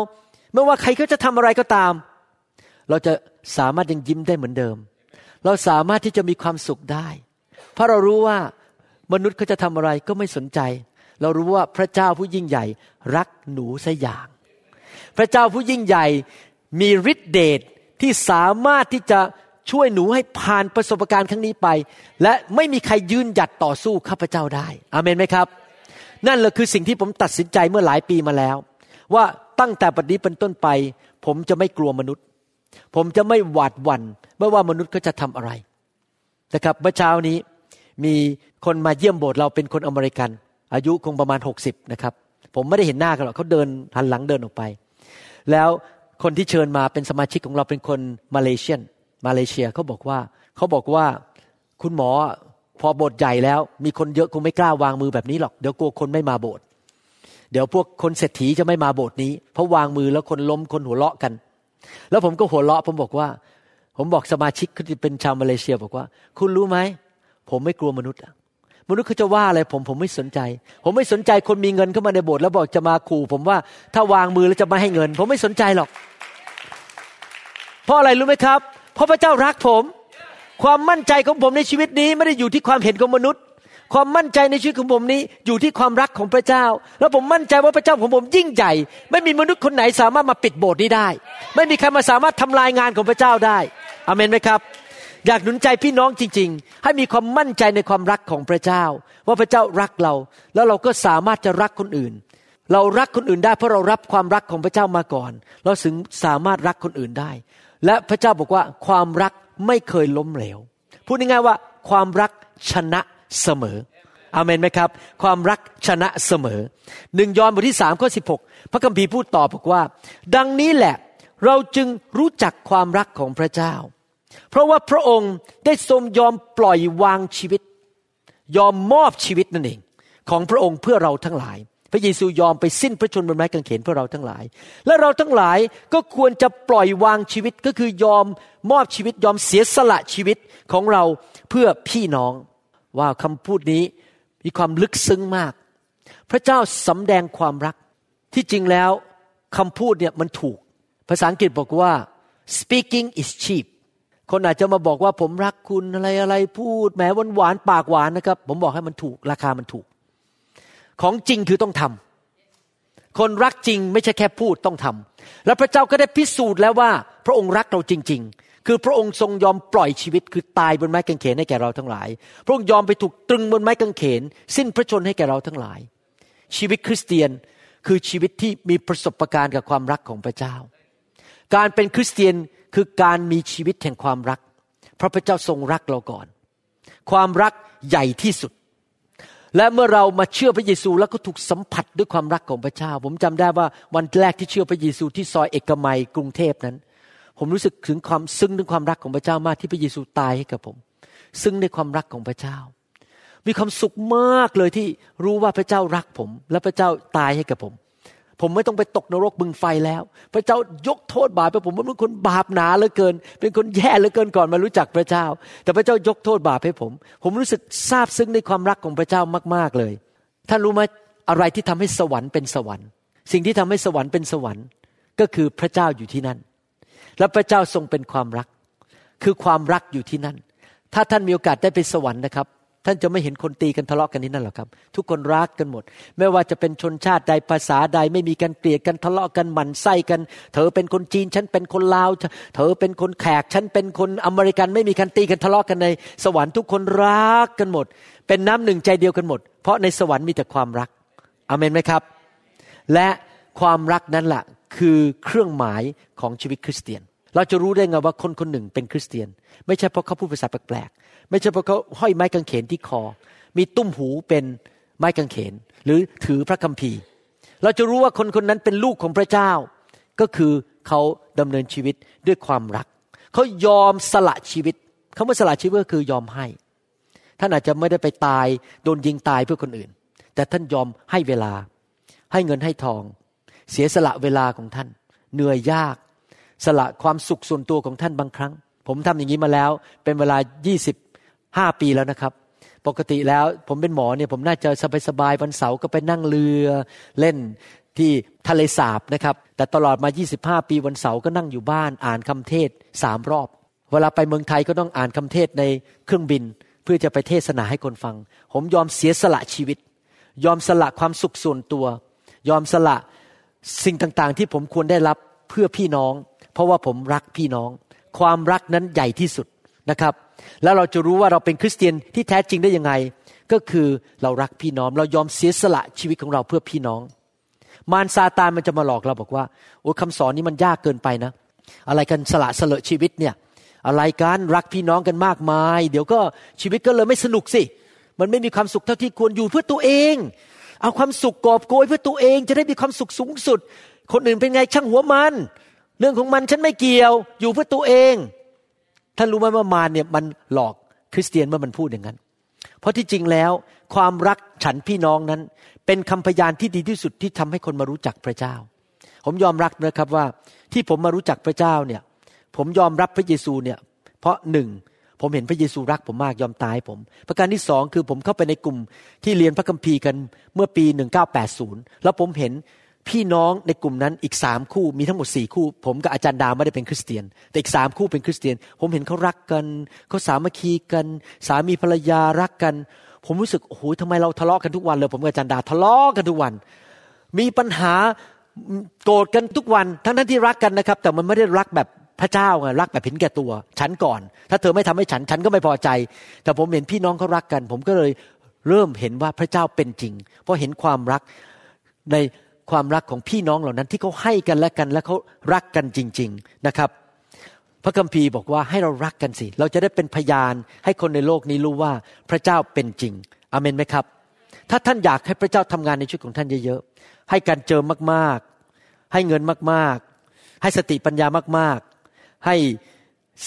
ไม่ว่าใครก็จะทำอะไรก็ตาม เราจะสามารถยังยิ้มได้เหมือนเดิม เราสามารถที่จะมีความสุขได้ เพราะเรารู้ว่ามนุษย์เขาจะทำอะไรก็ไม่สนใจ เรารู้ว่าพระเจ้าผู้ยิ่งใหญ่รักหนูสอย่าง พระเจ้าผู้ยิ่งใหญ่ มีฤทธิเดชที่สามารถที่จะช่วยหนูให้ผ่านประสบการณ์ครั้งนี้ไป และไม่มีใครยืนหยัดต่อสู้ข้าพเจ้าได้อาเมนไหมครับ นั่นแหละคือสิ่งที่ผมตัดสินใจเมื่อหลายปีมาแล้ว ว่าตั้งแต่ปัจจุบันเป็นต้นไป ผมจะไม่กลัวมนุษย์ ผมจะไม่หวาดหวั่นไม่ว่ามนุษย์ก็จะทำอะไรนะครับเมื่อเช้านี้มีคนมาเยี่ยมโบสถ์เราเป็นคนอเมริกัน อายุคงประมาณ 60นะครับผมไม่ได้เห็นหน้ากันหรอกเขาเดินหันหลังเดินออกไป แล้ว คนที่เชิญมาเป็นสมาชิกของเราเป็นคนมาเลเซียนมาเลเซียเขาบอกว่าเขาบอกว่าคุณหมอพอโบสถ์ใหญ่แล้ว มีคนเยอะคงไม่กล้าวางมือแบบนี้หรอกเดี๋ยวกลัวคนไม่มาโบสถ์เดี๋ยวพวกคนเศรษฐีจะไม่มาโบสถ์นี้ เพราะวางมือแล้วคนล้มคนหัวเราะกัน แล้วผมก็หัวเราะผมบอกว่า ผมบอกสมาชิกที่เป็นชาวมาเลเซียบอกว่า คุณรู้ไหมผมไม่กลัวมนุษย์อะ มนุษย์เขาจะว่าอะไรผมผมไม่สนใจ ผมไม่สนใจคนมีเงินเข้ามาในโบสถ์แล้วบอกจะมาขู่ผมว่าถ้าวางมือแล้วจะไม่ให้เงิน ผมไม่สนใจหรอก เพราะอะไรรู้ไหมครับ เพราะพระเจ้ารักผม ความมั่นใจของผมในชีวิตนี้ไม่ได้อยู่ที่ความเห็นของมนุษย์ ความมั่นใจในชีวิตของผมนี้อยู่ที่ความรักของพระเจ้า แล้วผมมั่นใจว่าพระเจ้าของผมยิ่งใหญ่ ไม่มีมนุษย์คนไหนสามารถมาปิดโบสถ์นี้ได้ ไม่มีใครมาสามารถทำลายงานของพระเจ้าได้อเมนไหมครับ อยากหนุนใจพี่น้องจริง ๆ ให้มีความมั่นใจในความรักของพระเจ้า ว่าพระเจ้ารักเรา แล้วเราก็สามารถจะรักคนอื่น เรารักคนอื่นได้เพราะเรารับความรักของพระเจ้ามาก่อน เราถึงสามารถรักคนอื่นได้ และพระเจ้าบอกว่าความรักไม่เคยล้มเหลว พูดง่ายๆว่าความรักชนะเสมออาเมนไหมครับ ความรักชนะเสมอหนึ่งยอห์นบทที่สามข้อสิบหกพระคัมภีร์พูดต่อบอกว่า ดังนี้แหละ เราจึงรู้จักความรักของพระเจ้า เพราะว่าพระองค์ได้ทรงยอมปล่อยวางชีวิต ยอมมอบชีวิตนั่นเอง ของพระองค์เพื่อเราทั้งหลาย พระเยซูยอมไปสิ้นพระชนม์บนไม้กางเขนเพื่อเราทั้งหลาย และเราทั้งหลายก็ควรจะปล่อยวางชีวิตก็คือยอมมอบชีวิตยอมเสียสละชีวิตของเราเพื่อพี่น้องว่าคำพูดนี้มีความลึกซึ้งมาก พระเจ้าสำแดงความรัก ที่จริงแล้วคำพูดเนี่ยมันถูก ภาษาอังกฤษบอกว่า speaking is cheap คนอาจจะมาบอกว่าผมรักคุณอะไรอะไรพูดแหมหวานหวานปากหวานนะครับ ผมบอกให้มันถูกราคามันถูก ของจริงคือต้องทำคนรักจริงไม่ใช่แค่พูดต้องทำแล้วพระเจ้าก็ได้พิสูจน์แล้วว่า พระองค์รักเราจริง ๆ คือพระองค์ทรงยอมปล่อยชีวิตคือตายบนไม้กางเขนให้แก่เราทั้งหลาย พระองค์ยอมไปถูกตรึงบนไม้กางเขน สิ้นพระชนให้แก่เราทั้งหลาย ชีวิตคริสเตียนคือชีวิตที่มีประสบการณ์กับความรักของพระเจ้า การเป็นคริสเตียน คือการมีชีวิตแห่งความรัก พระพเจ้าทรงรักเราก่อน ความรักใหญ่ที่สุด และเมื่อเรามาเชื่อพระเยซูแล้วก็ถูกสัมผัสด้วยความรักของพระเจ้า ผมจำได้ว่าวันแรกที่เชื่อพระเยซูที่ซอยเอกมัยกรุงเทพนั้น ผมรู้สึกถึงความซึ้งในความรักของพระเจ้ามากที่พระเยซูตายให้กับผม ซึ้งในความรักของพระเจ้า มีความสุขมากเลยที่รู้ว่าพระเจ้ารักผม และพระเจ้าตายให้กับผม ผมไม่ต้องไปตกนรกบึงไฟแล้ว พระเจ้ายกโทษบาปไปผมผมเป็นคนบาปหนาเหลือเกิน เป็นคนแย่เหลือเกินก่อนมารู้จักพระเจ้า แต่พระเจ้ายกโทษบาปให้ผม ผมรู้สึกซาบซึ้งในความรักของพระเจ้ามาก ๆเลย ท่านรู้ไหมอะไรที่ทำให้สวรรค์เป็นสวรรค์ สิ่งที่ทำให้สวรรค์เป็นสวรรค์ก็คือพระเจ้าอยู่ที่นั่น และพระเจ้าทรงเป็นความรัก คือความรักอยู่ที่นั่น ถ้าท่านมีโอกาสได้ไปสวรรค์นะครับ ท่านจะไม่เห็นคนตีกันทะเลาะกันที่นั่นหรอกครับ ทุกคนรักกันหมด ไม่ว่าจะเป็นชนชาติใดภาษาใด ไม่มีการเกลียดกันทะเลาะกันหมั่นไส้กัน เธอเป็นคนจีนฉันเป็นคนลาว เธอเป็นคนแขกฉันเป็นคนอเมริกัน ไม่มีการตีกันทะเลาะกันใน สวรรค์ทุกคนรักกันหมด เป็นน้ำหนึ่งใจเดียวกันหมด เพราะในสวรรค์มีแต่ความรักอเมนไหมครับ และความรักนั้นแหละคือเครื่องหมายของชีวิตคริสเตียน เราจะรู้ได้ไงว่าคนคนหนึ่งเป็นคริสเตียน ไม่ใช่เพราะเขาพูดภาษาแปลกๆไม่ใช่เพราะเขาห้อยไม้กางเขนที่คอ มีตุ้มหูเป็นไม้กางเขน หรือถือพระคัมภีร์ เราจะรู้ว่าคนคนนั้นเป็นลูกของพระเจ้า ก็คือเขาดำเนินชีวิตด้วยความรัก เขายอมสละชีวิตคำว่าสละชีวิตก็คือยอมให้ท่านอาจจะไม่ได้ไปตายโดนยิงตายเพื่อคนอื่น แต่ท่านยอมให้เวลา ให้เงินให้ทอง เสียสละเวลาของท่าน เหนื่อยยาก สละความสุขส่วนตัวของท่านบางครั้ง ผมทำอย่างนี้มาแล้ว เป็นเวลา 25 ปีแล้วนะครับ ปกติแล้วผมเป็นหมอเนี่ยผมน่าจะสบายๆวันเสาร์ก็ไปนั่งเรือเล่นที่ทะเลสาบนะครับ แต่ตลอดมา 25 ปีวันเสาร์ก็นั่งอยู่บ้านอ่านคำเทศสามรอบ เวลาไปเมืองไทยก็ต้องอ่านคำเทศในเครื่องบิน เพื่อจะไปเทศนาให้คนฟัง ผมยอมเสียสละชีวิต ยอมสละความสุขส่วนตัว ยอมสละสิ่งต่างๆ ที่ผมควรได้รับเพื่อพี่น้อง เพราะว่าผมรักพี่น้อง ความรักนั้นใหญ่ที่สุดนะครับ แล้วเราจะรู้ว่าเราเป็นคริสเตียนที่แท้จริงได้ยังไง ก็คือเรารักพี่น้อง เรายอมเสียสละชีวิตของเราเพื่อพี่น้อง มารซาตานมันจะมาหลอกเราบอกว่าโอ้คำสอนนี้มันยากเกินไปนะ อะไรกันสละสละชีวิตเนี่ย อะไรกันรักพี่น้องกันมากมาย เดี๋ยวก็ชีวิตก็เลยไม่สนุกสิ มันไม่มีความสุขเท่าที่ควรอยู่เพื่อตัวเอง เอาความสุขกอบโกยเพื่อตัวเอง จะได้มีความสุขสูงสุด คนอื่นเป็นไงช่างหัวมัน เรื่องของมันฉันไม่เกี่ยว อยู่เพื่อตัวเองท่านรู้ไหมว่ามารเนี่ยมันหลอกคริสเตียนเมื่อมันพูดอย่างนั้น เพราะที่จริงแล้ว ความรักฉันพี่น้องนั้น เป็นคำพยานที่ดีที่สุดที่ทำให้คนมารู้จักพระเจ้า ผมยอมรับนะครับว่าที่ผมมารู้จักพระเจ้าเนี่ย ผมยอมรับพระเยซูเนี่ย เพราะหนึ่งผมเห็นพระเยซูรักผมมากยอมตายผม ประการที่สองคือผมเข้าไปในกลุ่มที่เรียนพระคัมภีร์กันเมื่อปี 1980 แล้วผมเห็น พี่น้องในกลุ่มนั้นอีกสามคู่มีทั้งหมดสี่คู่ ผมกับอาจารย์ดาไม่ได้เป็นคริสเตียน แต่อีกสามคู่เป็นคริสเตียน ผมเห็นเขารักกันเขาสามัคคีกัน สามีภรรยารักกัน ผมรู้สึกโอ้โหทำไมเราทะเลาะกันทุกวันเลยผมกับอาจารย์ดาทะเลาะกันทุกวัน มีปัญหาโกรธกันทุกวัน ทั้งนั้นที่รักกันนะครับ แต่มันไม่ได้รักแบบพระเจ้าไงรักแบบเห็นแก่ตัว ฉันก่อน ถ้าเธอไม่ทำให้ฉันฉันก็ไม่พอใจ แต่ผมเห็นพี่น้องเขารักกัน ผมก็เลยเริ่มเห็นว่าพระเจ้าเป็นจริง เพราะเห็นความรักใน ความรักของพี่น้องเหล่านั้นที่เขาให้กันและกันและเขารักกันจริง ๆนะครับ พระคัมภีร์บอกว่าให้เรารักกันสิ เราจะได้เป็นพยานให้คนในโลกนี้รู้ว่าพระเจ้าเป็นจริงอเมนไหมครับ ถ้าท่านอยากให้พระเจ้าทำงานในชีวิตของท่านเยอะๆให้การเจิมมากๆ ให้เงินมากๆ ให้สติปัญญามากๆ ให้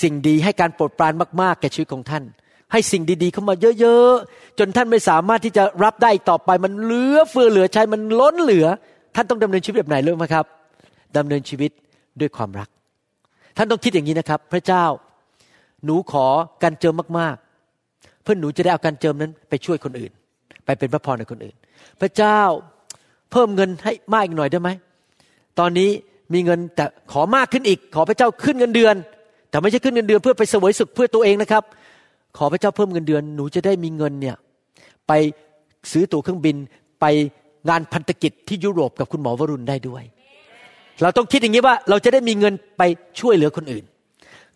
สิ่งดีให้การโปรดปรานมากๆ แก่ชีวิตของท่าน ให้สิ่งดีๆ เข้ามาเยอะๆ จนท่านไม่สามารถที่จะรับได้ต่อไปมันเหลือเฟือเหลือใช้มันล้นเหลือ ท่านต้องดำเนินชีวิตแบบไหนรู้ไหมครับดำเนินชีวิตด้วยความรัก ท่านต้องคิดอย่างนี้นะครับ พระเจ้าหนูขอการเจิมมากๆ เพื่อหนูจะได้เอาการเจิมนั้นไปช่วยคนอื่น ไปเป็นพระพรในคนอื่น พระเจ้าเพิ่มเงินให้มากอีกหน่อยได้ไหมตอนนี้มีเงินแต่ขอมากขึ้นอีก ขอพระเจ้าขึ้นเงินเดือน แต่ไม่ใช่ขึ้นเงินเดือนเพื่อไปเสวยสุขเพื่อตัวเองนะครับ ขอพระเจ้าเพิ่มเงินเดือน หนูจะได้มีเงินเนี่ยไปซื้อตั๋วเครื่องบินไป งานพันธกิจที่ยุโรปกับคุณหมอวรุณได้ด้วย เราต้องคิดอย่างนี้ว่าเราจะได้มีเงินไปช่วยเหลือคนอื่น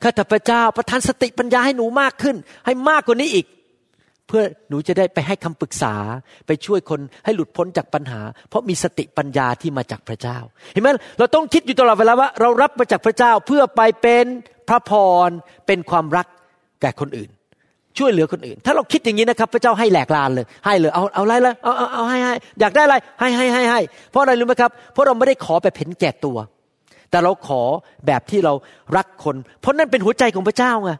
ข้าแต่พระเจ้าประทานสติปัญญาให้หนูมากขึ้น ให้มากกว่านี้อีก เพื่อหนูจะได้ไปให้คำปรึกษาไปช่วยคนให้หลุดพ้นจากปัญหา เพราะมีสติปัญญาที่มาจากพระเจ้า เห็นไหมเราต้องคิดอยู่ตลอดเวลาว่า เรารับมาจากพระเจ้าเพื่อไปเป็นพระพรเป็นความรักแก่คนอื่น ช่วยเหลือคนอื่น ถ้าเราคิดอย่างนี้นะครับ พระเจ้าให้แหลกลานเลย ให้เลย เอาเอาอะไรลยเอาเอาเอาให้ให้อยากได้อะไรให้ให้ให้ให้เพราะอะไรรู้ไหมครับ เพราะเราไม่ได้ขอแบบเห็นแก่ตัว แต่เราขอแบบที่เรารักคน เพราะนั่นเป็นหัวใจของพระเจ้าไง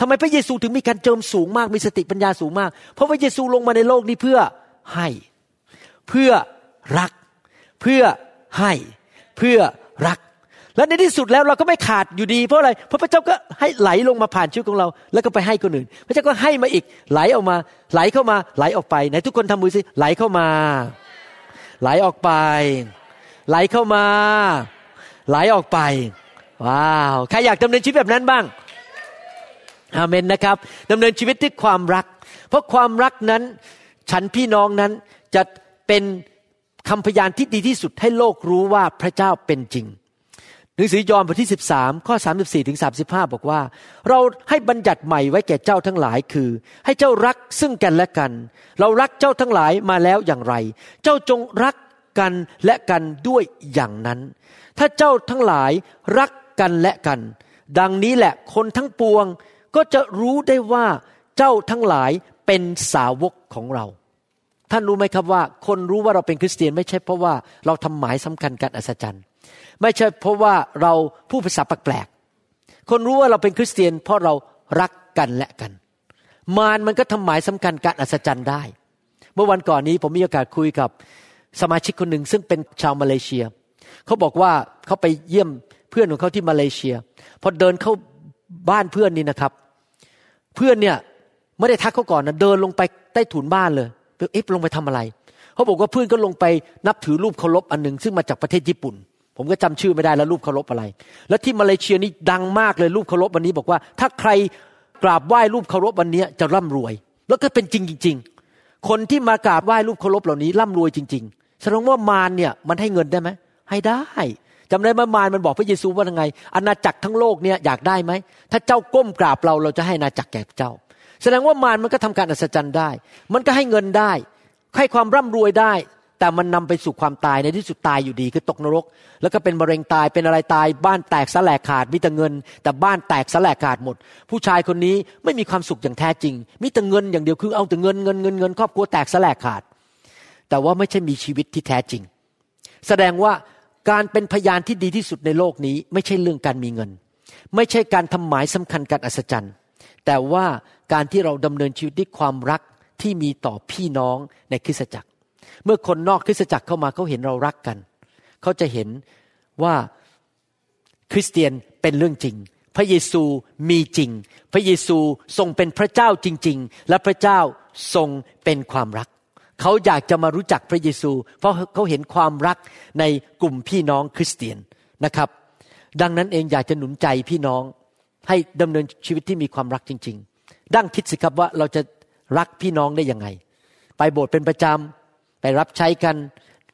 ทำไมพระเยซูถึงมีการเจิมสูงมากมีสติปัญญาสูงมาก เพราะพระเยซูลงมาในโลกนี้เพื่อให้ เพื่อรัก เพื่อให้ เพื่อรัก และในที่สุดแล้วเราก็ไม่ขาดอยู่ดีเพราะอะไรเพราะพระเจ้าก็ให้ไหลลงมาผ่านชีวิตของเรา แล้วก็ไปให้คนอื่น พระเจ้าก็ให้มาอีกไหลออกมา ไหลเข้ามาไหลออกไปไหนทุกคนทำมือสิไหลเข้ามา ไหลออกไป ไหลเข้ามา ไหลออกไปว้าวใครอยากดำเนินชีวิตแบบนั้นบ้างอาเมนนะครับดำเนินชีวิตด้วยความรัก เพราะความรักนั้นฉันพี่น้องนั้นจะเป็นคำพยานที่ดีที่สุดให้โลกรู้ว่าพระเจ้าเป็นจริง หนังสือยอห์นบทที่ 13 ข้อ 34ถึง35 บอกว่า เราให้บัญญัติใหม่ไว้แก่เจ้าทั้งหลายคือ ให้เจ้ารักซึ่งกันและกัน เรารักเจ้าทั้งหลายมาแล้วอย่างไร เจ้าจงรักกันและกันด้วยอย่างนั้น ถ้าเจ้าทั้งหลายรักกันและกัน ดังนี้แหละคนทั้งปวงก็จะรู้ได้ว่าเจ้าทั้งหลายเป็นสาวกของเรา ท่านรู้ไหมครับว่า คนรู้ว่าเราเป็นคริสเตียนไม่ใช่เพราะว่าเราทำหมายสำคัญการอัศจรรย์ ไม่ใช่เพราะว่าเราผู้ภาษาแปลกๆคนรู้ว่าเราเป็นคริสเตียน เพราะเรารักกันและกัน มารมันก็ทำหมายสำคัญการอัศจรรย์ได้ เมื่อวันก่อนนี้ผมมีโอกาสคุยกับสมาชิกคนหนึ่งซึ่งเป็นชาวมาเลเซีย เขาบอกว่าเขาไปเยี่ยมเพื่อนของเขาที่มาเลเซีย พอเดินเข้าบ้านเพื่อนนี่นะครับ เพื่อนเนี่ยไม่ได้ทักเขาก่อนนะเดินลงไปใต้ถุนบ้านเลยเอ๊ะลงไปทำอะไร เขาบอกว่าเพื่อนก็ลงไปนับถือรูปเคารพอันหนึ่งซึ่งมาจากประเทศญี่ปุ่น ผมก็จำชื่อไม่ได้แล้วรูปเคารพอะไร แล้วที่มาเลเซียนี่ดังมากเลยรูปเคารพวันนี้บอกว่า ถ้าใครกราบไหว้รูปเคารพวันนี้จะร่ำรวย แล้วก็เป็นจริงจริงคนที่มากราบไหว้รูปเคารพเหล่านี้ร่ำรวยจริงๆแสดงว่ามารเนี่ยมันให้เงินได้ไหมให้ได้จำได้ไหมมารมันบอกพระเยซูว่ายังไงอาณาจักรทั้งโลกเนี่ยอยากได้ไหมถ้าเจ้าก้มกราบเราเราจะให้อาณาจักรแก่เจ้า แสดงว่ามารมันก็ทำการอัศจรรย์ได้ มันก็ให้เงินได้ให้ความร่ำรวยได้ แต่มันนำไปสู่ความตายในที่สุดตายอยู่ดีคือตกนรก แล้วก็เป็นมะเร็งตายเป็นอะไรตาย บ้านแตกสลายขาดมีแต่เงิน แต่บ้านแตกสลายขาดหมด ผู้ชายคนนี้ไม่มีความสุขอย่างแท้จริง มีแต่เงินอย่างเดียวคือเอาแต่เงินเงินเงินเงินครอบครัวแตกสลายขาด แต่ว่าไม่ใช่มีชีวิตที่แท้จริง แสดงว่าการเป็นพยานที่ดีที่สุดในโลกนี้ ไม่ใช่เรื่องการมีเงิน ไม่ใช่การทำหมายสำคัญการอัศจรรย์ แต่ว่าการที่เราดำเนินชีวิตด้วยความรักที่มีต่อพี่น้องในคริสตจักร เมื่อคนนอกคริสตจักรเข้ามาเขาเห็นเรารักกัน เขาจะเห็นว่าคริสเตียนเป็นเรื่องจริง พระเยซูมีจริง พระเยซูทรงเป็นพระเจ้าจริง ๆ และพระเจ้าทรงเป็นความรัก เขาอยากจะมารู้จักพระเยซู เพราะเขาเห็นความรักในกลุ่มพี่น้องคริสเตียนนะครับ ดังนั้นเองอยากจะหนุนใจพี่น้องให้ดำเนินชีวิตที่มีความรักจริง ๆ ดั้งคิดสิครับว่าเราจะรักพี่น้องได้ยังไง ไปโบสถ์เป็นประจำ ไปรับใช้กัน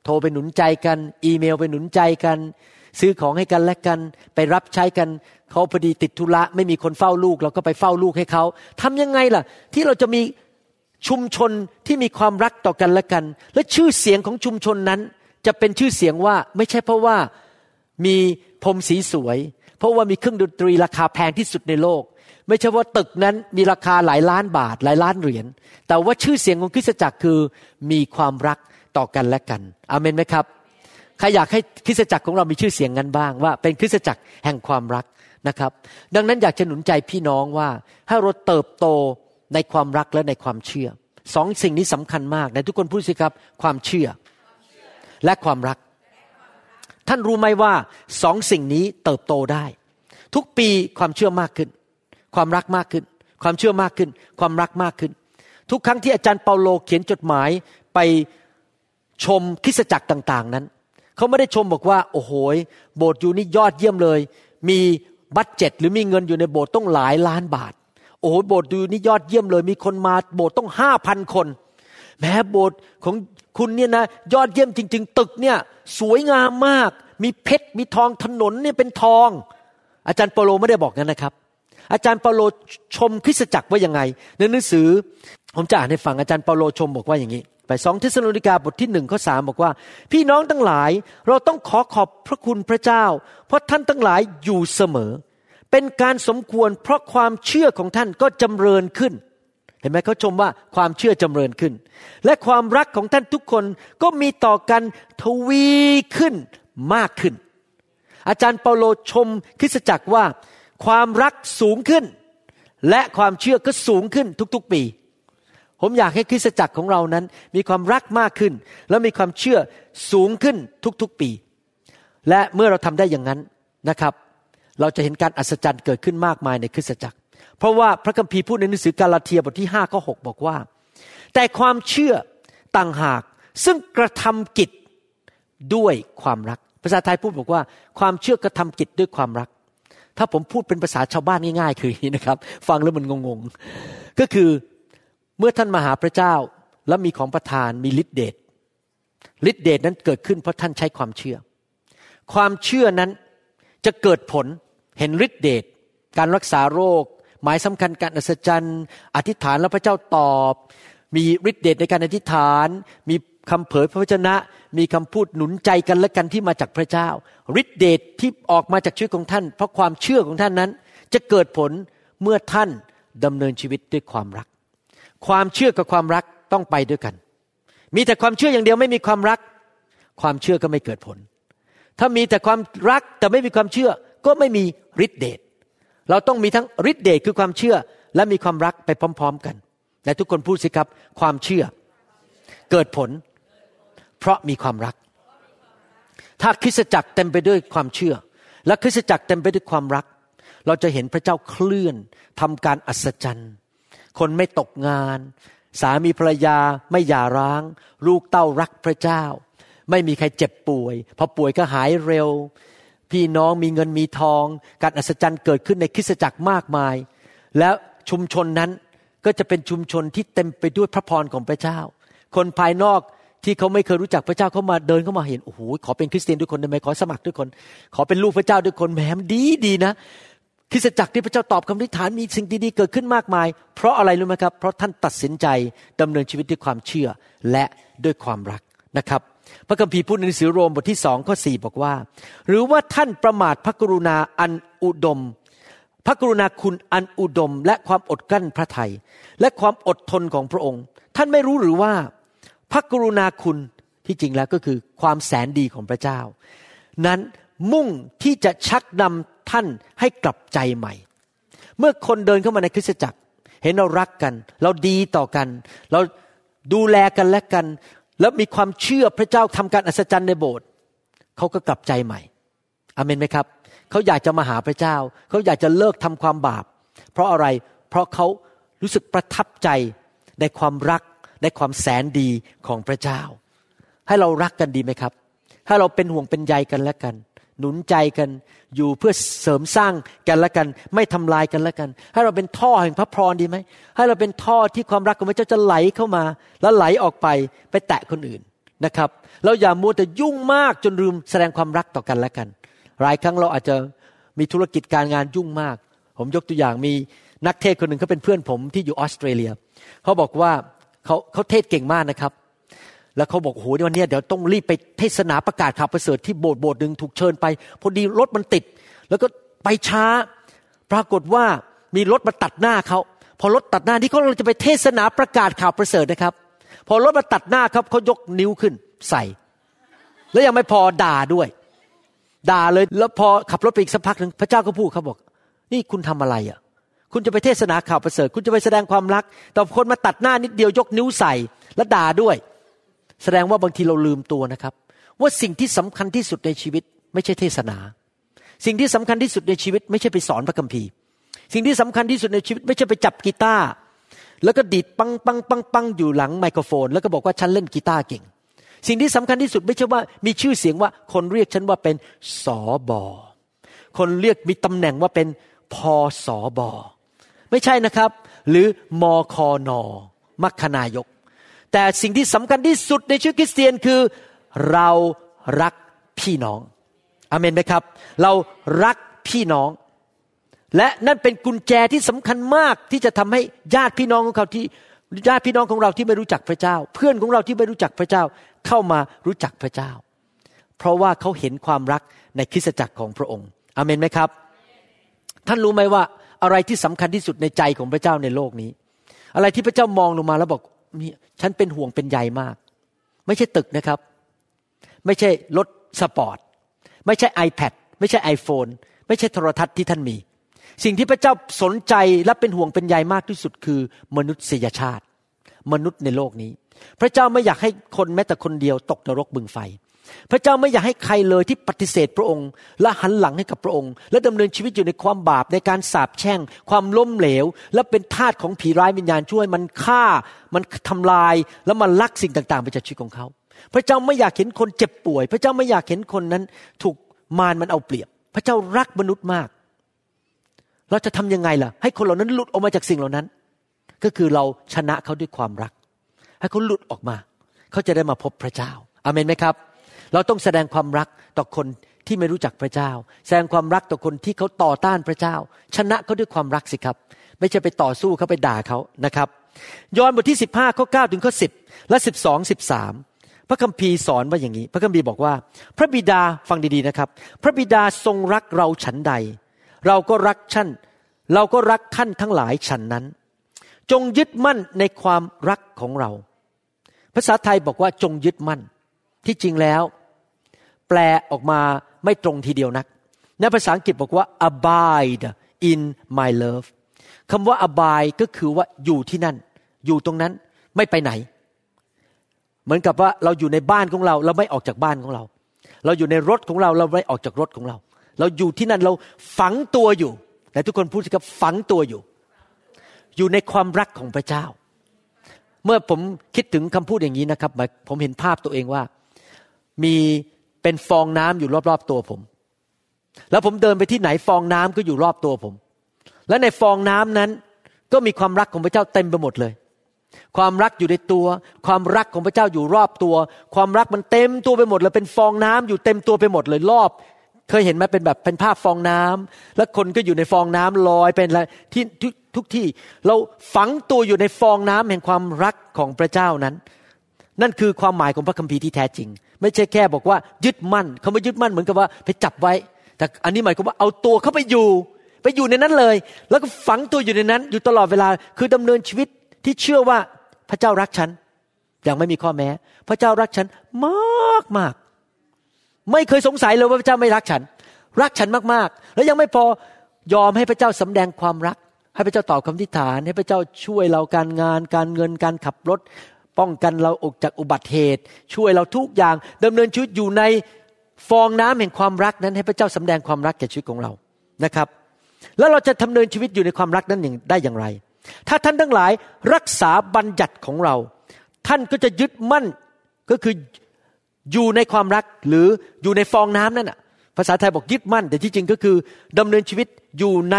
โทรไปหนุนใจกัน อีเมลไปหนุนใจกัน ซื้อของให้กันและกัน ไปรับใช้กันเขาพอดีติดธุระไม่มีคนเฝ้าลูก เราก็ไปเฝ้าลูกให้เขาทำยังไงล่ะ ที่เราจะมีชุมชนที่มีความรักต่อกันและกัน และชื่อเสียงของชุมชนนั้น จะเป็นชื่อเสียงว่าไม่ใช่เพราะว่ามีพรมสีสวย เพราะว่ามีเครื่องดนตรีราคาแพงที่สุดในโลก ไม่ใช่ว่าตึกนั้นมีราคาหลายล้านบาทหลายล้านเหรียญ แต่ว่าชื่อเสียงของคริสตจักรคือมีความรักต่อกันและกันอเมนไหมครับ ใครอยากให้คริสตจักรของเรามีชื่อเสียงกันบ้างว่า เป็นคริสตจักรแห่งความรักนะครับ ดังนั้นอยากจะหนุนใจพี่น้องว่าให้เราเติบโตในความรักและในความเชื่อสองสิ่งนี้สำคัญมากในทุกคนพูดสิครับ ความเชื่อและความรัก ท่านรู้ไหมว่าสองสิ่งนี้เติบโตได้ ทุกปีความเชื่อมากขึ้น ความรักมากขึ้น ความเชื่อมากขึ้น ความรักมากขึ้น ทุกครั้งที่อาจารย์เปาโลเขียนจดหมายไปชมคริสตจักรต่าง ๆ นั้น เขาไม่ได้ชมบอกว่า โอ้โหโบสถ์อยู่นี่ยอดเยี่ยมเลย มีบัตเจ็ตหรือมีเงินอยู่ในโบสถ์ต้องหลายล้านบาท โอ้โหโบสถ์อยู่นี่ยอดเยี่ยมเลย มีคนมาโบสถ์ตั้งห้าพันคน แม้โบสถ์ของคุณเนี่ยนะยอดเยี่ยมจริง ๆ ตึกเนี่ยสวยงามมาก มีเพชรมีทองถนนเนี่ยเป็นทอง อาจารย์เปาโลไม่ได้บอกงั้นนะครับ อาจารย์เปาโลชมคริสตจักรว่ายังไง ในหนังสือ ผมจะอ่านให้ฟังอาจารย์เปาโลชมบอกว่าอย่างนี้ ไปสองเทสโลนิกาบทที่หนึ่งข้อสามบอกว่า พี่น้องทั้งหลายเราต้องขอขอบพระคุณพระเจ้า เพราะท่านทั้งหลายอยู่เสมอ เป็นการสมควรเพราะความเชื่อของท่านก็จำเริญขึ้นเห็นไหมเขาชมว่าความเชื่อจำเริญขึ้น และความรักของท่านทุกคนก็มีต่อกันทวีขึ้นมากขึ้น อาจารย์เปาโลชมคริสตจักรว่า ความรักสูงขึ้น และความเชื่อก็สูงขึ้นทุกๆปี ผมอยากให้คริสตจักรของเรานั้น มีความรักมากขึ้น และมีความเชื่อสูงขึ้นทุกๆปี และเมื่อเราทำได้อย่างนั้นนะครับ เราจะเห็นการอัศจรรย์เกิดขึ้นมากมายในคริสตจักร เพราะว่าพระคัมภีร์พูดในหนังสือกาลาเทียบทที่5ข้อ6บอกว่า แต่ความเชื่อต่างหากซึ่งกระทำกิจด้วยความรัก ภาษาไทยพูดบอกว่า ความเชื่อกระทำกิจด้วยความรัก ถ้าผมพูดเป็นภาษาชาวบ้านง่ายๆ คืออย่างนี้นะครับ ฟังแล้วมันงงๆ ก็คือเมื่อท่านมาหาพระเจ้าแล้วมีของประทานมีฤทธิเดชฤทธิเดชนั้นเกิดขึ้นเพราะท่านใช้ความเชื่อ ความเชื่อนั้นจะเกิดผลเห็นฤทธิเดชการรักษาโรค หมายสำคัญการอัศจรรย์ อธิษฐานแล้วพระเจ้าตอบ มีฤทธิเดชในการอธิษฐาน มี คำเผยพระวจนะ มีคำพูดหนุนใจกันและกันที่มาจากพระเจ้าฤทธิเดชที่ออกมาจากชีวิตของท่าน เพราะความเชื่อของท่านนั้น จะเกิดผลเมื่อท่านดำเนินชีวิตด้วยความรัก ความเชื่อกับความรักต้องไปด้วยกัน มีแต่ความเชื่ออย่างเดียวไม่มีความรัก ความเชื่อก็ไม่เกิดผล ถ้ามีแต่ความรักแต่ไม่มีความเชื่อก็ไม่มีฤทธิเดชเราต้องมีทั้งฤทธิเดชคือความเชื่อและมีความรักไปพร้อม ๆ กัน และทุกคนพูดสิครับ ความเชื่อ เกิดผล เพราะมีความรัก ถ้าคริสตจักรเต็มไปด้วยความเชื่อ และคริสตจักรเต็มไปด้วยความรัก เราจะเห็นพระเจ้าเคลื่อนทำการอัศจรรย์ คนไม่ตกงาน สามีภรรยาไม่หย่าร้าง ลูกเต้ารักพระเจ้า ไม่มีใครเจ็บป่วยพอป่วยก็หายเร็ว พี่น้องมีเงินมีทอง การอัศจรรย์เกิดขึ้นในคริสตจักรมากมาย แล้วชุมชนนั้นก็จะเป็นชุมชนที่เต็มไปด้วยพระพรของพระเจ้า คนภายนอก ที่เขาไม่เคยรู้จักพระเจ้าเขามาเดินเข้ามาเห็นโอ้โหขอเป็นคริสเตียนด้วยคนได้ไหมขอสมัครด้วยคน ขอเป็นลูกพระเจ้าด้วยคนแหมดีดีนะคริสตจักรที่พระเจ้าตอบคำอธิษฐานมีสิ่งดีๆเกิดขึ้นมากมาย เพราะอะไรรู้ไหมครับ เพราะท่านตัดสินใจดำเนินชีวิตด้วยความเชื่อและด้วยความรักนะครับ พระคัมภีร์พูดในหนังสือโรมบทที่สองข้อสี่บอกว่า หรือว่าท่านประมาทพระกรุณาอันอุดม พระกรุณาคุณอันอุดม และความอดกลั้นพระทัยและความอดทนของพระองค์ ท่านไม่รู้หรือว่า พระกรุณาคุณที่จริงแล้วก็คือความแสนดีของพระเจ้า นั้นมุ่งที่จะชักนำท่านให้กลับใจใหม่ เมื่อคนเดินเข้ามาในคริสตจักร เห็นเรารักกัน เราดีต่อกัน เราดูแลกันและกัน แล้วมีความเชื่อพระเจ้าทำการอัศจรรย์ในโบสถ์เขาก็กลับใจใหม่อเมนไหมครับเขาอยากจะมาหาพระเจ้า เขาอยากจะเลิกทำความบาป เพราะอะไรเพราะเขารู้สึกประทับใจในความรัก ในความแสนดีของพระเจ้า ให้เรารักกันดีไหมครับถ้เราเป็นห่วงเป็นใยกันและกัน หนุนใจกันอยู่เพื่อเสริมสร้างกันและกัน ไม่ทำลายกันและกัน ให้เราเป็นท่อแห่งพระพรดีไหมให้เราเป็นท่อที่ความรักของพระเจ้าจะไหลเข้ามา แล้วไหลออกไปไปแตะคนอื่นนะครับ เราอย่ามัวแต่ยุ่งมากจนลืมแสดงความรักต่อกันและกัน หลายครั้งเราอาจจะมีธุรกิจการงานยุ่งมาก ผมยกตัวอย่างมีนักเทศคนหนึ่งเขาเป็นเพื่อนผมที่อยู่ออสเตรเลีย เขาบอกว่า เขาเขาเทศเก่งมากนะครับ แล้วเขาบอกโอ้โหวันนี้เดี๋ยวต้องรีบไปเทศนาประกาศข่าวประเสริฐที่โบสถ์โบสถ์หนึ่งถูกเชิญไป พอดีรถมันติด แล้วก็ไปช้า ปรากฏว่ามีรถมาตัดหน้าเขาพอรถตัดหน้าที่เขาจะไปเทศนาประกาศข่าวประเสริฐนะครับ พอรถมาตัดหน้าครับเขายกนิ้วขึ้นใส่ แล้วยังไม่พอด่าด้วย ด่าเลยแล้วพอขับรถไปอีกสักพักหนึ่งพระเจ้าก็พูดเขาบอก นี่คุณทำอะไรอะ คุณจะไปเทศนาข่าวประเสริฐ คุณจะไปแสดงความรัก แต่คนมาตัดหน้านิดเดียวยกนิ้วใส่แล้วด่าด้วย แสดงว่าบางทีเราลืมตัวนะครับ ว่าสิ่งที่สำคัญที่สุดในชีวิต ไม่ใช่เทศนา สิ่งที่สำคัญที่สุดในชีวิต ไม่ใช่ไปสอนพระคัมภีร์ สิ่งที่สำคัญที่สุดในชีวิต ไม่ใช่ไปจับกีตาร์แล้วก็ดีดปังปังปังปังอยู่หลังไมโครโฟน แล้วก็บอกว่าฉันเล่นกีตาร์เก่ง สิ่งที่สำคัญที่สุดไม่ใช่ว่ามีชื่อเสียงว่าคนเรียกฉันว่าเป็นสอบอคนเรียกมีตำแหน่งว่าเป็นพอสอบอ ไม่ใช่นะครับ หรือมอคอนอมัคคนายก แต่สิ่งที่สำคัญที่สุดในชีวิตคริสเตียนคือ เรารักพี่น้องอเมนไหมครับ เรารักพี่น้อง และนั่นเป็นกุญแจที่สำคัญมากที่จะทำให้ญาติพี่น้องของเขาที่ญาติพี่น้องของเราที่ไม่รู้จักพระเจ้า เพื่อนของเราที่ไม่รู้จักพระเจ้าเข้ามารู้จักพระเจ้า เพราะว่าเขาเห็นความรักในคริสตจักรของพระองค์อเมนไหมครับ ท่านรู้ไหมว่า อะไรที่สำคัญที่สุดในใจของพระเจ้าในโลกนี้ อะไรที่พระเจ้ามองลงมาแล้วบอกนี่ฉันเป็นห่วงเป็นใยมาก ไม่ใช่ตึกนะครับ ไม่ใช่รถสปอร์ต ไม่ใช่ iPad ไม่ใช่ iPhone ไม่ใช่โทรทัศน์ที่ท่านมี สิ่งที่พระเจ้าสนใจและเป็นห่วงเป็นใยมากที่สุดคือมนุษยชาติ มนุษย์ในโลกนี้ พระเจ้าไม่อยากให้คนแม้แต่คนเดียวตกนรกบึงไฟ พระเจ้าไม่อยากให้ใครเลยที่ปฏิเสธพระองค์ และหันหลังให้กับพระองค์ และดำเนินชีวิตอยู่ในความบาปในการสาปแช่ง ความล้มเหลว และเป็นทาสของผีร้ายวิญญาณช่วยมันฆ่า มันทำลายแล้วมันลักสิ่งต่างๆไปจากชีวิตของเขา พระเจ้าไม่อยากเห็นคนเจ็บป่วย พระเจ้าไม่อยากเห็นคนนั้น ถูกมารมันเอาเปรียบ พระเจ้ารักมนุษย์มาก เราจะทำยังไงล่ะ ให้คนเหล่านั้นหลุดออกมาจากสิ่งเหล่านั้น ก็คือเราชนะเขาด้วยความรัก ให้เขาหลุดออกมา เขาจะได้มาพบพระเจ้าอาเมนไหมครับ เราต้องแสดงความรักต่อคนที่ไม่รู้จักพระเจ้า แสดงความรักต่อคนที่เขาต่อต้านพระเจ้า ชนะเขาด้วยความรักสิครับ ไม่ใช่ไปต่อสู้เขาไปด่าเขานะครับ ยอห์นบทที่ 15ข้อ9ถึงข้อ10 และ 12 13 พระคัมภีร์สอนว่าอย่างนี้ พระคัมภีร์บอกว่า พระบิดาฟังดีๆนะครับ พระบิดาทรงรักเราฉันใด เราก็รักท่านเราก็รักท่านทั้งหลายฉันนั้น จงยึดมั่นในความรักของเรา ภาษาไทยบอกว่าจงยึดมั่น ที่จริงแล้ว แปลออกมาไม่ตรงทีเดียวนัก ในภาษาอังกฤษบอกว่า abide in my love คำว่า abide ก็คือว่าอยู่ที่นั่น อยู่ตรงนั้นไม่ไปไหน เหมือนกับว่าเราอยู่ในบ้านของเรา เราไม่ออกจากบ้านของเรา เราอยู่ในรถของเราเราไม่ออกจากรถของเรา เราอยู่ที่นั่นเราฝังตัวอยู่แต่ทุกคนพูดสิครับฝังตัวอยู่ อยู่ในความรักของพระเจ้า เมื่อผมคิดถึงคำพูดอย่างนี้นะครับผมเห็นภาพตัวเองว่ามี เป็นฟองน้ำอยู่รอบๆตัวผม แล้วผมเดินไปที่ไหนฟองน้ำก็อยู่รอบตัวผม และในฟองน้ำนั้นก็มีความรักของพระเจ้าเต็มไปหมดเลย ความรักอยู่ในตัว ความรักของพระเจ้าอยู่รอบตัว ความรักมันเต็มตัวไปหมดเลย เป็นฟองน้ำอยู่เต็มตัวไปหมดเลยรอบ เคยเห็นไหมเป็นแบบเป็นภาพฟองน้ำแล้วคนก็อยู่ในฟองน้ำลอยเป็นอะไรที่ทุกทุกที่เราฝังตัวอยู่ในฟองน้ำแห่งความรักของพระเจ้านั้น นั่นคือความหมายของพระคัมภีร์ที่แท้จริง ไม่ใช่แค่บอกว่ายึดมั่นเขาไม่ยึดมั่นเหมือนกับว่าไปจับไว้ แต่อันนี้หมายความว่าเอาตัวเข้าไปอยู่ ไปอยู่ในนั้นเลย แล้วก็ฝังตัวอยู่ในนั้น อยู่ตลอดเวลาคือดำเนินชีวิตที่เชื่อว่าพระเจ้ารักฉันอย่างไม่มีข้อแม้ พระเจ้ารักฉันมากมากไม่เคยสงสัยเลยว่าพระเจ้าไม่รักฉัน รักฉันมากๆ แล้วยังไม่พอยอมให้พระเจ้าสำแดงความรัก ให้พระเจ้าตอบคำทิฏฐาน ให้พระเจ้าช่วยเราการงาน การเงินการขับรถ ป้องกันเราออกจากอุบัติเหตุ ช่วยเราทุกอย่างดำเนินชีวิตอยู่ในฟองน้ำแห่งความรักนั้น ให้พระเจ้าสำแดงความรักแก่ชีวิตของเรานะครับ แล้วเราจะดำเนินชีวิตอยู่ในความรักนั้นอย่างได้อย่างไร ถ้าท่านทั้งหลายรักษาบัญญัติของเรา ท่านก็จะยึดมั่นก็คืออยู่ในความรักหรืออยู่ในฟองน้ำนั่นน่ะภาษาไทยบอกยึดมั่น แต่ที่จริงก็คือดำเนินชีวิตอยู่ใน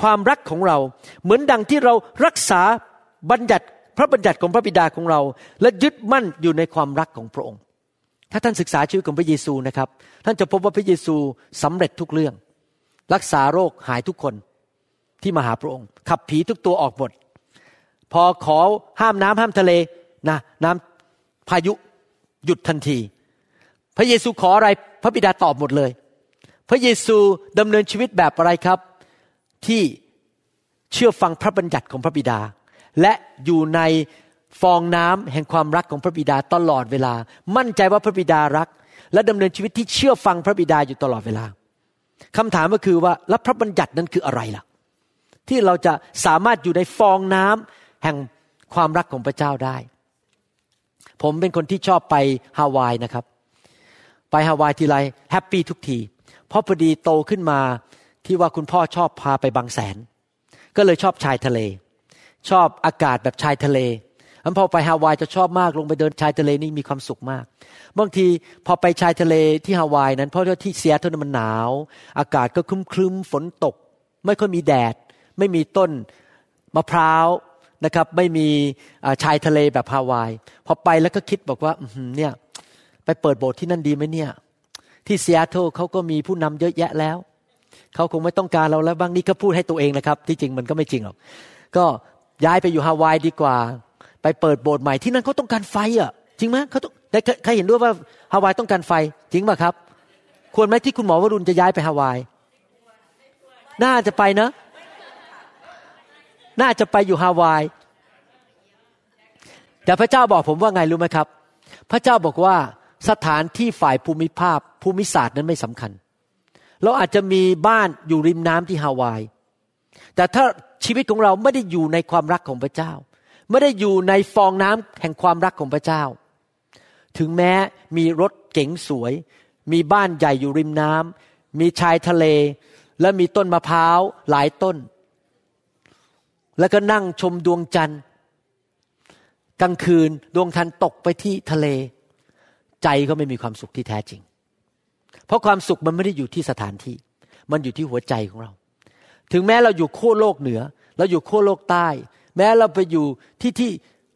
ความรักของเรา เหมือนดังที่เรารักษาบัญญัติ ระบัญญัติของพระบิดาของเรา และยึดมั่นอยู่ในความรักของพระองค์ ถ้าท่านศึกษาชีวิตของพระเยซูนะครับ ท่านจะพบว่าพระเยซูสำเร็จทุกเรื่อง รักษาโรคหายทุกคนที่มาหาพระองค์ ขับผีทุกตัวออกหมดพอขอห้ามน้ำห้ามทะเลนะน้ำพายุหยุดทันที พระเยซูขออะไรพระบิดาตอบหมดเลย พระเยซูดำเนินชีวิตแบบอะไรครับ ที่เชื่อฟังพระบัญญัติของพระบิดา และอยู่ในฟองน้ำแห่งความรักของพระบิดาตลอดเวลา มั่นใจว่าพระบิดารัก และดำเนินชีวิตที่เชื่อฟังพระบิดาอยู่ตลอดเวลาคำถามก็คือว่าแล้วพระบัญญัตินั้นคืออะไรล่ะ ที่เราจะสามารถอยู่ในฟองน้ำแห่งความรักของพระเจ้าได้ ผมเป็นคนที่ชอบไปฮาวายนะครับ ไปฮาวายทีไรแฮปปี้ทุกที เพราะพอดีโตขึ้นมาที่ว่าคุณพ่อชอบพาไปบางแสน ก็เลยชอบชายทะเล ชอบอากาศแบบชายทะเลอันพอไปฮาวายจะชอบมากลงไปเดินชายทะเลนี่มีความสุขมาก บางทีพอไปชายทะเลที่ฮาวายนั้น เพราะว่าที่เซียเท่านั้นมันหนาว อากาศก็คลึ้มๆฝนตก ไม่ค่อยมีแดด ไม่มีต้นมะพร้าวนะครับ ไม่มีชายทะเลแบบฮาวาย พอไปแล้วก็คิดบอกว่าเนี่ยไปเปิดโบสถ์ที่นั่นดีไหมเนี่ย ที่ซีแอตเทิลเขาก็มีผู้นำเยอะแยะแล้วเขาคงไม่ต้องการเราแล้วบ้างนี่ก็พูดให้ตัวเองนะครับ ที่จริงมันก็ไม่จริงหรอกก็ ย้ายไปอยู่ฮาวายดีกว่า ไปเปิดโบสถ์ใหม่ที่นั่นเขาต้องการไฟอะ จริงไหมเขาต้องใครเห็นด้วยว่าฮาวายต้องการไฟ จริงป่ะครับ ควรไหมที่คุณหมอวรุณจะย้ายไปฮาวาย น่าจะไปนะ น่าจะไปอยู่ฮาวาย แต่พระเจ้าบอกผมว่าไงรู้ไหมครับ พระเจ้าบอกว่าสถานที่ฝ่ายภูมิภาพภูมิศาสตร์นั้นไม่สำคัญ เราอาจจะมีบ้านอยู่ริมน้ำที่ฮาวาย แต่ถ้า ชีวิตของเราไม่ได้อยู่ในความรักของพระเจ้า ไม่ได้อยู่ในฟองน้ำแห่งความรักของพระเจ้า ถึงแม้มีรถเก๋งสวย มีบ้านใหญ่อยู่ริมน้ำมีชายทะเล และมีต้นมะพร้าวหลายต้น แล้วก็นั่งชมดวงจันทร์ กลางคืนดวงจันทร์ตกไปที่ทะเล ใจก็ไม่มีความสุขที่แท้จริง เพราะความสุขมันไม่ได้อยู่ที่สถานที่ มันอยู่ที่หัวใจของเรา ถึงแม้เราอยู่ขั้วโลกเหนือ เราอยู่ขั้วโลกใต้ แม้เราไปอยู่ที่ที่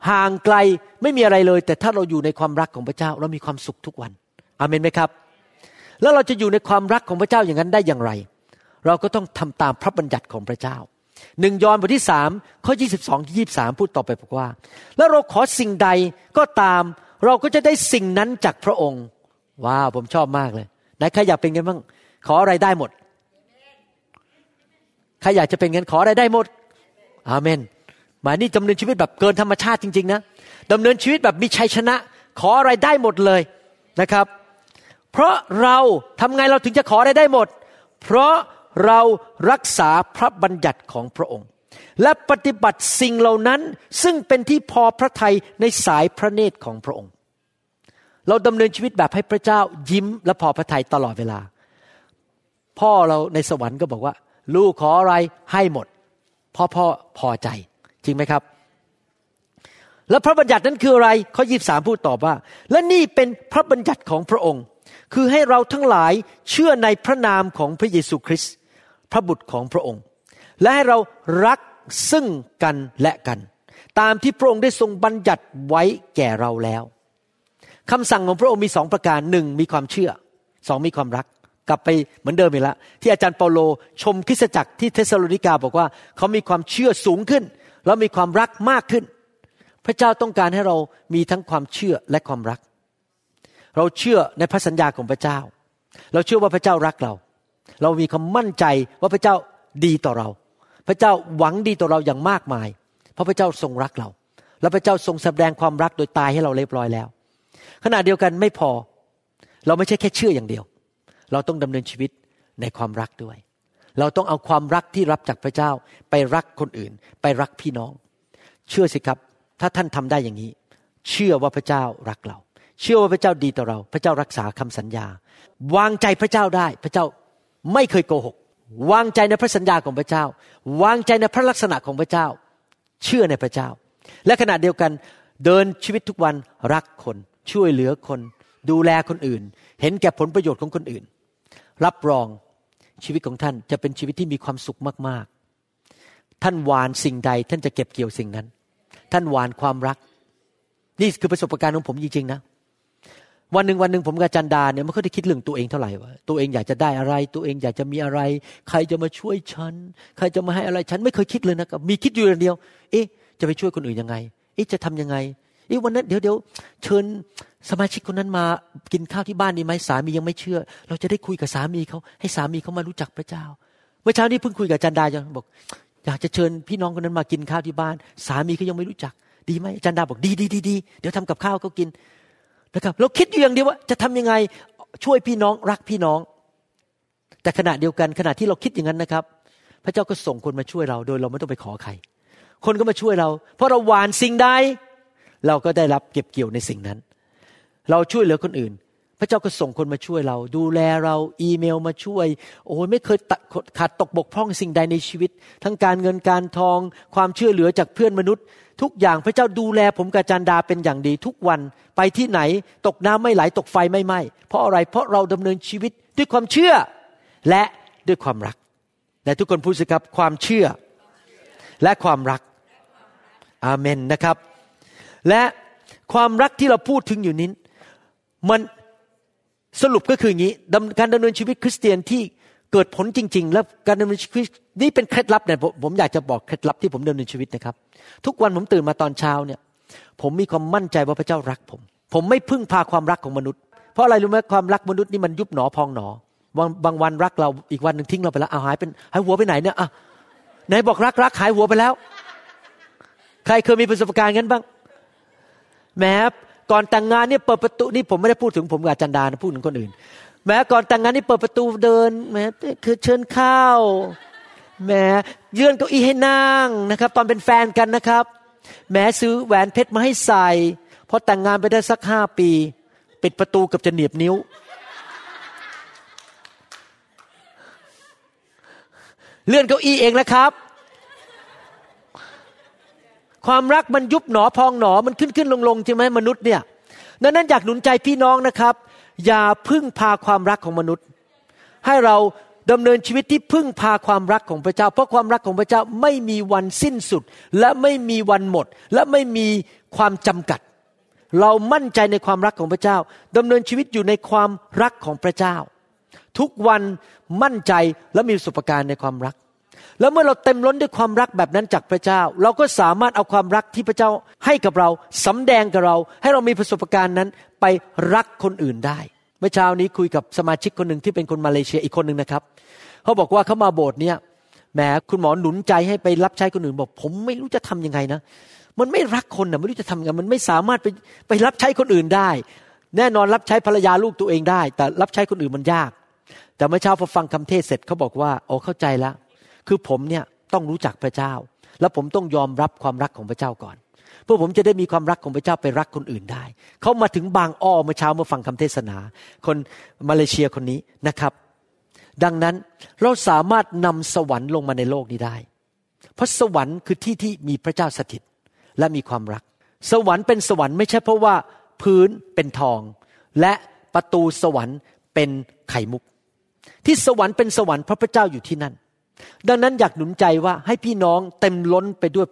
ห่างไกลไม่มีอะไรเลย แต่ถ้าเราอยู่ในความรักของพระเจ้า เรามีความสุขทุกวันอาเมนไหมครับ แล้วเราจะอยู่ในความรักของพระเจ้าอย่างนั้นได้อย่างไร เราก็ต้องทำตามพระบัญญัติของพระเจ้าหนึ่งยอห์นบทที่สามข้อยี่สิบสองยี่สามพูดต่อไปบอกว่า แล้วเราขอสิ่งใดก็ตาม เราก็จะได้สิ่งนั้นจากพระองค์ ว้าวผมชอบมากเลยไหนใครอยากเป็นกันบ้างขออะไรได้หมด ใครอยากจะเป็นกันขออะไรได้หมดอาเมนหมายนี่ดำเนินชีวิตแบบเกินธรรมชาติจริงๆนะดำเนินชีวิตแบบมีชัยชนะ ขออะไรได้หมดเลยนะครับ เพราะเราทำไงเราถึงจะขออะไรได้หมด เพราะเรารักษาพระบัญญัติของพระองค์ และปฏิบัติสิ่งเหล่านั้นซึ่งเป็นที่พอพระทัยในสายพระเนตรของพระองค์ เราดำเนินชีวิตแบบให้พระเจ้ายิ้มและพอพระทัยตลอดเวลา พ่อเราในสวรรค์ก็บอกว่า ลูกขออะไรให้หมดพ่อพ่อพอใจ จริงไหมครับ แล้วพระบัญญัตินั้นคืออะไรข้อยีบสามพูดตอบว่า และนี่เป็นพระบัญญัติของพระองค์ คือให้เราทั้งหลายเชื่อในพระนามของพระเยซูคริสต์พระบุตรของพระองค์ และให้เรารักซึ่งกันและกัน ตามที่พระองค์ได้ทรงบัญญัติไว้แก่เราแล้วคำสั่งของพระองค์มีสองประการหนึ่งมีความเชื่อสองมีความรัก กลับไปเหมือนเดิมอีกแล้วที่อาจารย์เปาโลชมคริสตจักรที่เทสโลนิกาบอกว่าเขามีความเชื่อสูงขึ้น แล้วมีความรักมากขึ้น พระเจ้าต้องการให้เรามีทั้งความเชื่อและความรัก เราเชื่อในพระสัญญาของพระเจ้า เราเชื่อว่าพระเจ้ารักเรา เรามีความมั่นใจว่าพระเจ้าดีต่อเรา พระเจ้าหวังดีต่อเราอย่างมากมาย เพราะพระเจ้าทรงรักเรา แล้วพระเจ้าทรงแสดงความรักโดยตายให้เราเรียบร้อยแล้ว ขณะเดียวกันไม่พอ เราไม่ใช่แค่เชื่ออย่างเดียว เราต้องดำเนินชีวิตในความรักด้วย เราต้องเอาความรักที่รับจากพระเจ้า ไปรักคนอื่น ไปรักพี่น้อง เชื่อสิครับ ถ้าท่านทำได้อย่างนี้ เชื่อว่าพระเจ้ารักเรา เชื่อว่าพระเจ้าดีต่อเรา พระเจ้ารักษาคำสัญญา วางใจพระเจ้าได้ พระเจ้าไม่เคยโกหก วางใจในพระสัญญาของพระเจ้า วางใจในพระลักษณะของพระเจ้า เชื่อในพระเจ้า และขณะเดียวกันเดินชีวิตทุกวันรักคน ช่วยเหลือคน ดูแลคนอื่น เห็นแก่ผลประโยชน์ของคนอื่น รับรองชีวิตของท่านจะเป็นชีวิตที่มีความสุขมากๆ ท่านหวานสิ่งใด ท่านจะเก็บเกี่ยวสิ่งนั้น ท่านหวานความรัก นี่คือประสบการณ์ของผมจริงๆนะ วันหนึ่งวันหนึ่งผมกับจันดาเนี่ยไม่ค่อยได้คิดเรื่องตัวเองเท่าไหร่ว่าตัวเองอยากจะได้อะไร ตัวเองอยากจะมีอะไร ใครจะมาช่วยฉัน ใครจะมาให้อะไรฉันไม่เคยคิดเลยนะครับมีคิดอยู่อย่างเดียว เอ๊ะ จะไปช่วยคนอื่นยังไง เอ๊ะจะทำยังไง อ๊ะวันนั้นเดี๋ยวเดี๋ยวเชิญสมาชิกคนนั้นมากินข้าวที่บ้านดีไหมสามียังไม่เชื่อ เราจะได้คุยกับสามีเขาให้สามีเขามารู้จักพระเจ้า เมื่อเช้านี้เพิ่งคุยกับจันดาจังบอก อยากจะเชิญพี่น้องคนนั้นมากินข้าวที่บ้าน สามีเขายังไม่รู้จัก ดีไหมจันดาบอกดีดีดีดีเดี๋ยวทำกับข้าวเขากินนะครับเราคิดอยู่อย่างเดียวว่าจะทำยังไงช่วยพี่น้องรักพี่น้อง แต่ขณะเดียวกันขณะที่เราคิดอย่างนั้นนะครับ พระเจ้าก็ส่งคนมาช่วยเราโดยเราไม่ต้องไปขอใคร คนก็มาช่วยเรา เพราะเราหวานสิ่งใด เราก็ได้รับเก็บเกี่ยวในสิ่งนั้น เราช่วยเหลือคนอื่น พระเจ้าก็ส่งคนมาช่วยเรา ดูแลเราอีเมลมาช่วย โอ้ยไม่เคยตัดขาดตกบกพร่องสิ่งใดในชีวิต ทั้งการเงินการทอง ความช่วยเหลือจากเพื่อนมนุษย์ ทุกอย่างพระเจ้าดูแลผมกับจันดาเป็นอย่างดีทุกวันไปที่ไหนตกน้ำไม่ไหลตกไฟไม่ไหม้เพราะอะไรเพราะเราดำเนินชีวิตด้วยความเชื่อและด้วยความรักแต่ทุกคนพูดสิครับความเชื่อและความรัก อาเมนนะครับ และความรักที่เราพูดถึงอยู่นี้มันสรุปก็คืออย่างนี้การดำเนินชีวิตคริสเตียนที่เกิดผลจริง ๆ แล้วการดำเนินชีวิตนี่เป็นเคล็ดลับเนี่ยผมผมอยากจะบอกเคล็ดลับที่ผมดำเนินชีวิตนะครับ ทุกวันผมตื่นมาตอนเช้าเนี่ย ผมมีความมั่นใจว่าพระเจ้ารักผม ผมไม่พึ่งพาความรักของมนุษย์ เพราะอะไรรู้ไหมความรักมนุษย์นี่มันยุบหนอพองหนอบางบางวันรักเราอีกวันหนึ่งทิ้งเราไปแล้วเอาหายเป็นหายหัวไปไหนเนี่ยอะไหนบอกรักรักหายหัวไปแล้ว ใครเคยมีประสบการณ์งั้นบ้าง แม้ก่อนแต่งงานเนี่ยเปิดประตูนี่ผมไม่ได้พูดถึงผมกับจันดานะพูดถึงคนอื่น แม้ก่อนแต่งงานนี่เปิดประตูเดินแม้คือเชิญข้าวแม้เยื่อนเก้าอี้ให้นั่งนะครับ ตอนเป็นแฟนกันนะครับ แม้ซื้อแหวนเพชรมาให้ใส่พอแต่งงานไปได้สักห้าปี ปิดประตูกับจะเหนียบนิ้ว เลื่อนเก้าอี้เองนะครับ ความรักมันยุบหนอพองหนอมันขึ้นขึ้นลงลงใช่ไหมมนุษย์เนี่ยดังนั้นอยากหนุนใจพี่น้องนะครับ อย่าพึ่งพาความรักของมนุษย์ ให้เราดำเนินชีวิตที่พึ่งพาความรักของพระเจ้า เพราะความรักของพระเจ้าไม่มีวันสิ้นสุด และไม่มีวันหมด และไม่มีความจำกัด เรามั่นใจในความรักของพระเจ้าดำเนินชีวิตอยู่ในความรักของพระเจ้า ทุกวันมั่นใจและมีประสบการณ์ในความรัก แล้วเมื่อเราเต็มล้นด้วยความรักแบบนั้นจากพระเจ้า เราก็สามารถเอาความรักที่พระเจ้าให้กับเราสำแดงกับเรา ให้เรามีประสบการณ์นั้นไปรักคนอื่นได้ เมื่อเช้านี้คุยกับสมาชิกคนหนึ่งที่เป็นคนมาเลเซียอีกคนหนึ่งนะครับเขาบอกว่าเขามาโบสถ์เนี่ยแหมคุณหมอหนุนใจให้ไปรับใช้คนอื่นบอก ผมไม่รู้จะทํำยังไงนะ มันไม่รักคนนะไม่รู้จะทำยังไงมันไม่สามารถไปไปรับใช้คนอื่นได้ แน่นอนรับใช้ภรรยาลูกตัวเองได้ แต่รับใช้คนอื่นมันยาก แต่เมื่อเช้าพอฟังคำเทศเสร็จเขาบอกว่าโอ้เข้าใจแล้ว คือผมเนี่ยต้องรู้จักพระเจ้า แล้วผมต้องยอมรับความรักของพระเจ้าก่อน เพื่อผมจะได้มีความรักของพระเจ้าไปรักคนอื่นได้ เขามาถึงบางอ้อเมื่อเช้าเมื่อฟังคำเทศนา คนมาเลเซียคนนี้นะครับ ดังนั้นเราสามารถนำสวรรค์ลงมาในโลกนี้ได้ เพราะสวรรค์คือที่ที่มีพระเจ้าสถิตและมีความรัก สวรรค์เป็นสวรรค์ไม่ใช่เพราะว่าพื้นเป็นทอง และประตูสวรรค์เป็นไข่มุก ที่สวรรค์เป็นสวรรค์เพราะพระเจ้าอยู่ที่นั่น ดังนั้นอยากหนุนใจว่าให้พี่น้องเต็มล้นไปด้วย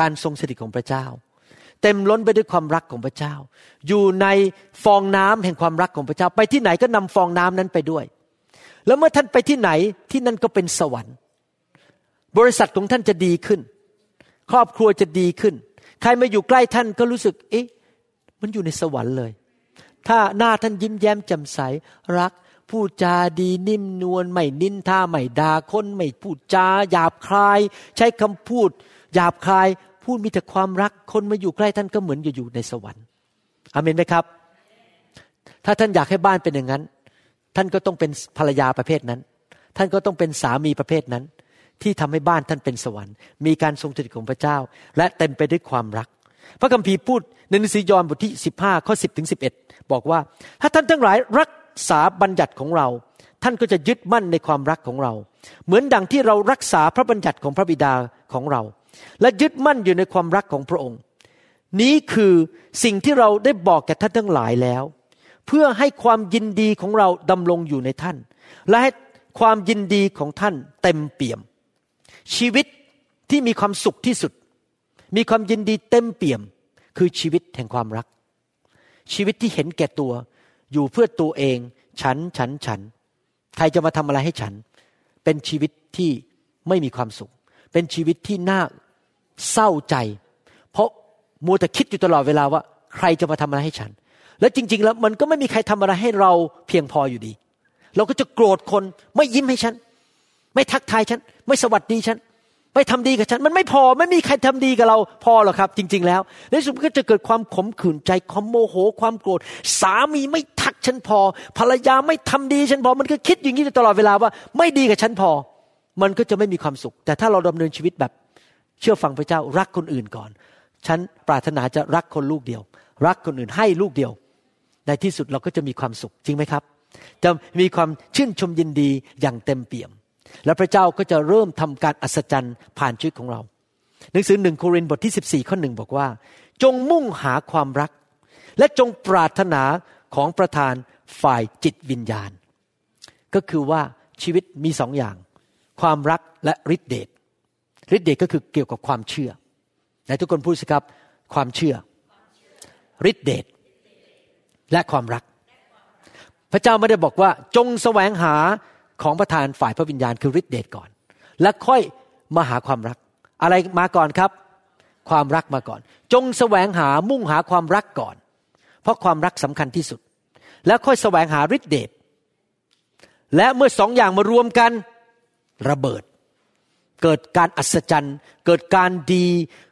การทรงสถิตของพระเจ้า เต็มล้นไปด้วยความรักของพระเจ้า อยู่ในฟองน้ำแห่งความรักของพระเจ้า ไปที่ไหนก็นำฟองน้ำนั้นไปด้วย แล้วเมื่อท่านไปที่ไหนที่นั่นก็เป็นสวรรค์ บริษัทของท่านจะดีขึ้น ครอบครัวจะดีขึ้น ใครมาอยู่ใกล้ท่านก็รู้สึกเอ๊ะมันอยู่ในสวรรค์เลย ถ้าหน้าท่านยิ้มแย้มแจ่มใสรัก พูดจาดีนิ่มนวลไม่นินท่าไม่ด่าคนไม่พูดจาหยาบคาย ใช้คำพูดหยาบคาย พูดมีแต่ความรักคนมาอยู่ใกล้ท่านก็เหมือนอยู่ในสวรรค์อเมนไหมครับ ถ้าท่านอยากให้บ้านเป็นอย่างนั้น ท่านก็ต้องเป็นภรรยาประเภทนั้น ท่านก็ต้องเป็นสามีประเภทนั้น ที่ทำให้บ้านท่านเป็นสวรรค์ มีการทรงสถิตของพระเจ้า และเต็มไปด้วยความรัก พระคัมภีร์พูดในหนังสือยอห์นบทที่ 15 ข้อ 10 ถึง 11 บอกว่า ถ้าท่านทั้งหลายรัก ษาบัญญัติของเรา ท่านก็จะยึดมั่นในความรักของเรา เหมือนดังที่เรารักษาพระบัญญัติของพระบิดาของเรา และยึดมั่นอยู่ในความรักของพระองค์ นี้คือสิ่งที่เราได้บอกแก่ท่านทั้งหลายแล้ว เพื่อให้ความยินดีของเราดำรงอยู่ในท่าน และให้ความยินดีของท่านเต็มเปี่ยม ชีวิตที่มีความสุขที่สุด มีความยินดีเต็มเปี่ยม คือชีวิตแห่งความรัก ชีวิตที่เห็นแก่ตัว อยู่เพื่อตัวเอง ฉันฉันฉัน ใครจะมาทำอะไรให้ฉัน เป็นชีวิตที่ไม่มีความสุข เป็นชีวิตที่น่าเศร้าใจ เพราะมัวแต่คิดอยู่ตลอดเวลาว่า ใครจะมาทำอะไรให้ฉัน แล้วจริง ๆ แล้วมันก็ไม่มีใครทำอะไรให้เราเพียงพออยู่ดี เราก็จะโกรธคนไม่ยิ้มให้ฉัน ไม่ทักทายฉัน ไม่สวัสดีฉัน ไม่ทำดีกับฉัน มันไม่พอไม่มีใครทำดีกับเราพอหรอกครับ จริง ๆ แล้วในที่สุดก็จะเกิดความขมขื่นใจความโมโหความโกรธ สามีไม่ทักฉันพอ ภรรยาไม่ทำดีฉันพอ มันก็คิดอย่างนี้ตลอดเวลาว่า ไม่ดีกับฉันพอ มันก็จะไม่มีความสุข แต่ถ้าเราดำเนินชีวิตแบบ เชื่อฟังพระเจ้ารักคนอื่นก่อน ฉันปรารถนาจะรักคนลูกเดียว รักคนอื่นให้ลูกเดียว ในที่สุดเราก็จะมีความสุขจริงไหมครับ จะมีความชื่นชมยินดีอย่างเต็มเปี่ยม และพระเจ้าก็จะเริ่มทำการอัศจรรย์ผ่านชีวิตของเรา หนังสือหนึ่งโครินธ์บทที่ 14ข้อหนึ่งบอกว่า จงมุ่งหาความรัก และจงปรารถนาของประธานฝ่ายจิตวิญญาณ ก็คือว่าชีวิตมีสองอย่าง ความรักและฤทธิเดชฤทธิเดชก็คือเกี่ยวกับความเชื่อไหนทุกคนพูดสิครับ ความเชื่อฤทธิเดชและความรัก พระเจ้าไม่ได้บอกว่าจงแสวงหา ของประธานฝ่ายพระวิญญาณคือฤทธิเดชก่อน แล้วค่อยมาหาความรัก อะไรมาก่อนครับ ความรักมาก่อน จงแสวงหามุ่งหาความรักก่อน เพราะความรักสำคัญที่สุด แล้วค่อยแสวงหาฤทธิเดชและเมื่อสองอย่างมารวมกันระเบิด เกิดการอัศจรรย์ เกิดการดี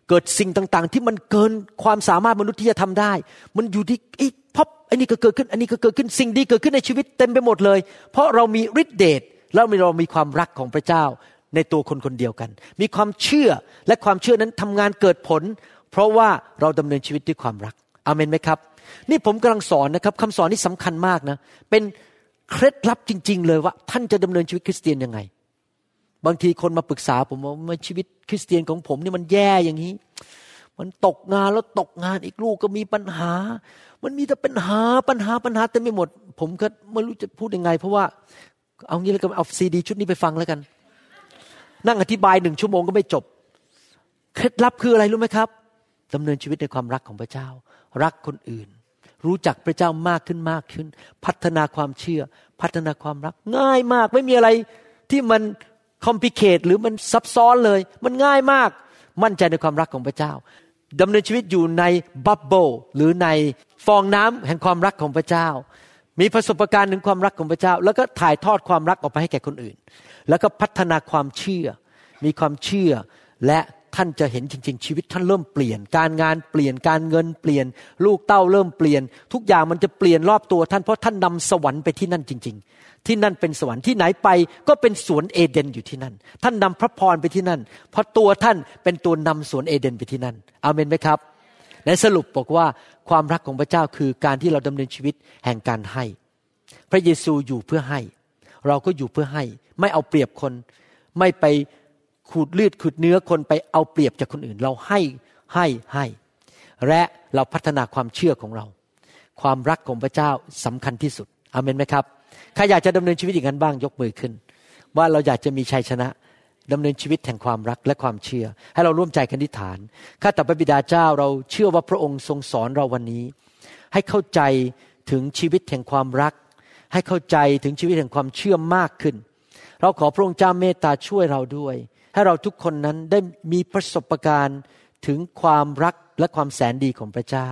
เกิดสิ่งต่างๆ ที่มันเกินความสามารถมนุษย์ที่จะทำได้ มันอยู่ที่ไอ้พบ อันนี้ก็เกิดขึ้น อันนี้ก็เกิดขึ้น สิ่งดีเกิดขึ้นในชีวิตเต็มไปหมดเลย เพราะเรามีฤทธิเดช แล้วเรามีความรักของพระเจ้าในตัวคนคนเดียวกัน มีความเชื่อ และความเชื่อนั้นทำงานเกิดผล เพราะว่าเราดำเนินชีวิตด้วยความรักอเมนไหมครับ นี่ผมกำลังสอนนะครับคำสอนที่สำคัญมากนะ เป็นเคล็ดลับจริง ๆ เลยว่า ท่านจะดำเนินชีวิตคริสเตียนยังไง บางทีคนมาปรึกษาผมว่าชีวิตคริสเตียนของผมนี่มันแย่อย่างนี้ มันตกงานแล้วตกงานอีกลูกก็มีปัญหา มันมีแต่ปัญหาปัญหาปัญหาเต็มไปหมด ผมก็ไม่รู้จะพูดยังไง เพราะว่าเอางี้แล้วกันเอาซีดีชุดนี้ไปฟังแล้วกัน นั่งอธิบายหนึ่งชั่วโมงก็ไม่จบ เคล็ดลับคืออะไรรู้ไหมครับดำเนินชีวิตในความรักของพระเจ้า รักคนอื่น รู้จักพระเจ้ามากขึ้นมากขึ้น พัฒนาความเชื่อ พัฒนาความรัก ง่ายมาก ไม่มีอะไรที่มันคอมพิเคตหรือมันซับซ้อนเลย มันง่ายมาก มั่นใจในความรักของพระเจ้าดำเนินชีวิตอยู่ในบับเบิลหรือใน ฟองน้ำแห่งความรักของพระเจ้า มีประสบการณ์ถึงความรักของพระเจ้า แล้วก็ถ่ายทอดความรักออกไปให้แก่คนอื่น แล้วก็พัฒนาความเชื่อ มีความเชื่อและท่านจะเห็นจริง ๆ ชีวิตท่านเริ่มเปลี่ยน การงานเปลี่ยนการเงินเปลี่ยน ลูกเต้าเริ่มเปลี่ยน ทุกอย่างมันจะเปลี่ยนรอบตัวท่านเพราะท่านนำสวรรค์ไปที่นั่นจริง ๆ ที่นั่นเป็นสวรรค์ที่ไหนไปก็เป็นสวนเอเดนอยู่ที่นั่น ท่านนำพระพรไปที่นั่น เพราะตัวท่านเป็นตัวนำสวนเอเดนไปที่นั่นอาเมนไหมครับ ในสรุปบอกว่าความรักของพระเจ้าคือการที่เราดำเนินชีวิตแห่งการให้ พระเยซูอยู่เพื่อให้ เราก็อยู่เพื่อให้ ไม่เอาเปรียบคน ไม่ไปขูดเลือดขูดเนื้อคนไปเอาเปรียบจากคนอื่น เราให้ให้ให้ และเราพัฒนาความเชื่อของเรา ความรักของพระเจ้าสำคัญที่สุดอเมนไหมครับใครอยากจะดำเนินชีวิตอย่างนั้นบ้างยกมือขึ้น ว่าเราอยากจะมีชัยชนะ ดำเนินชีวิตแห่งความรักและความเชื่อ ให้เราร่วมใจกันทิฐาน ข้าแต่พระบิดาเจ้าเราเชื่อว่าพระองค์ทรงสอนเราวันนี้ ให้เข้าใจถึงชีวิตแห่งความรัก ให้เข้าใจถึงชีวิตแห่งความเชื่อมากขึ้น เราขอพระองค์เจ้าเมตตาช่วยเราด้วย ให้เราทุกคนนั้นได้มีประสบการณ์ถึงความรักและความแสนดีของพระเจ้า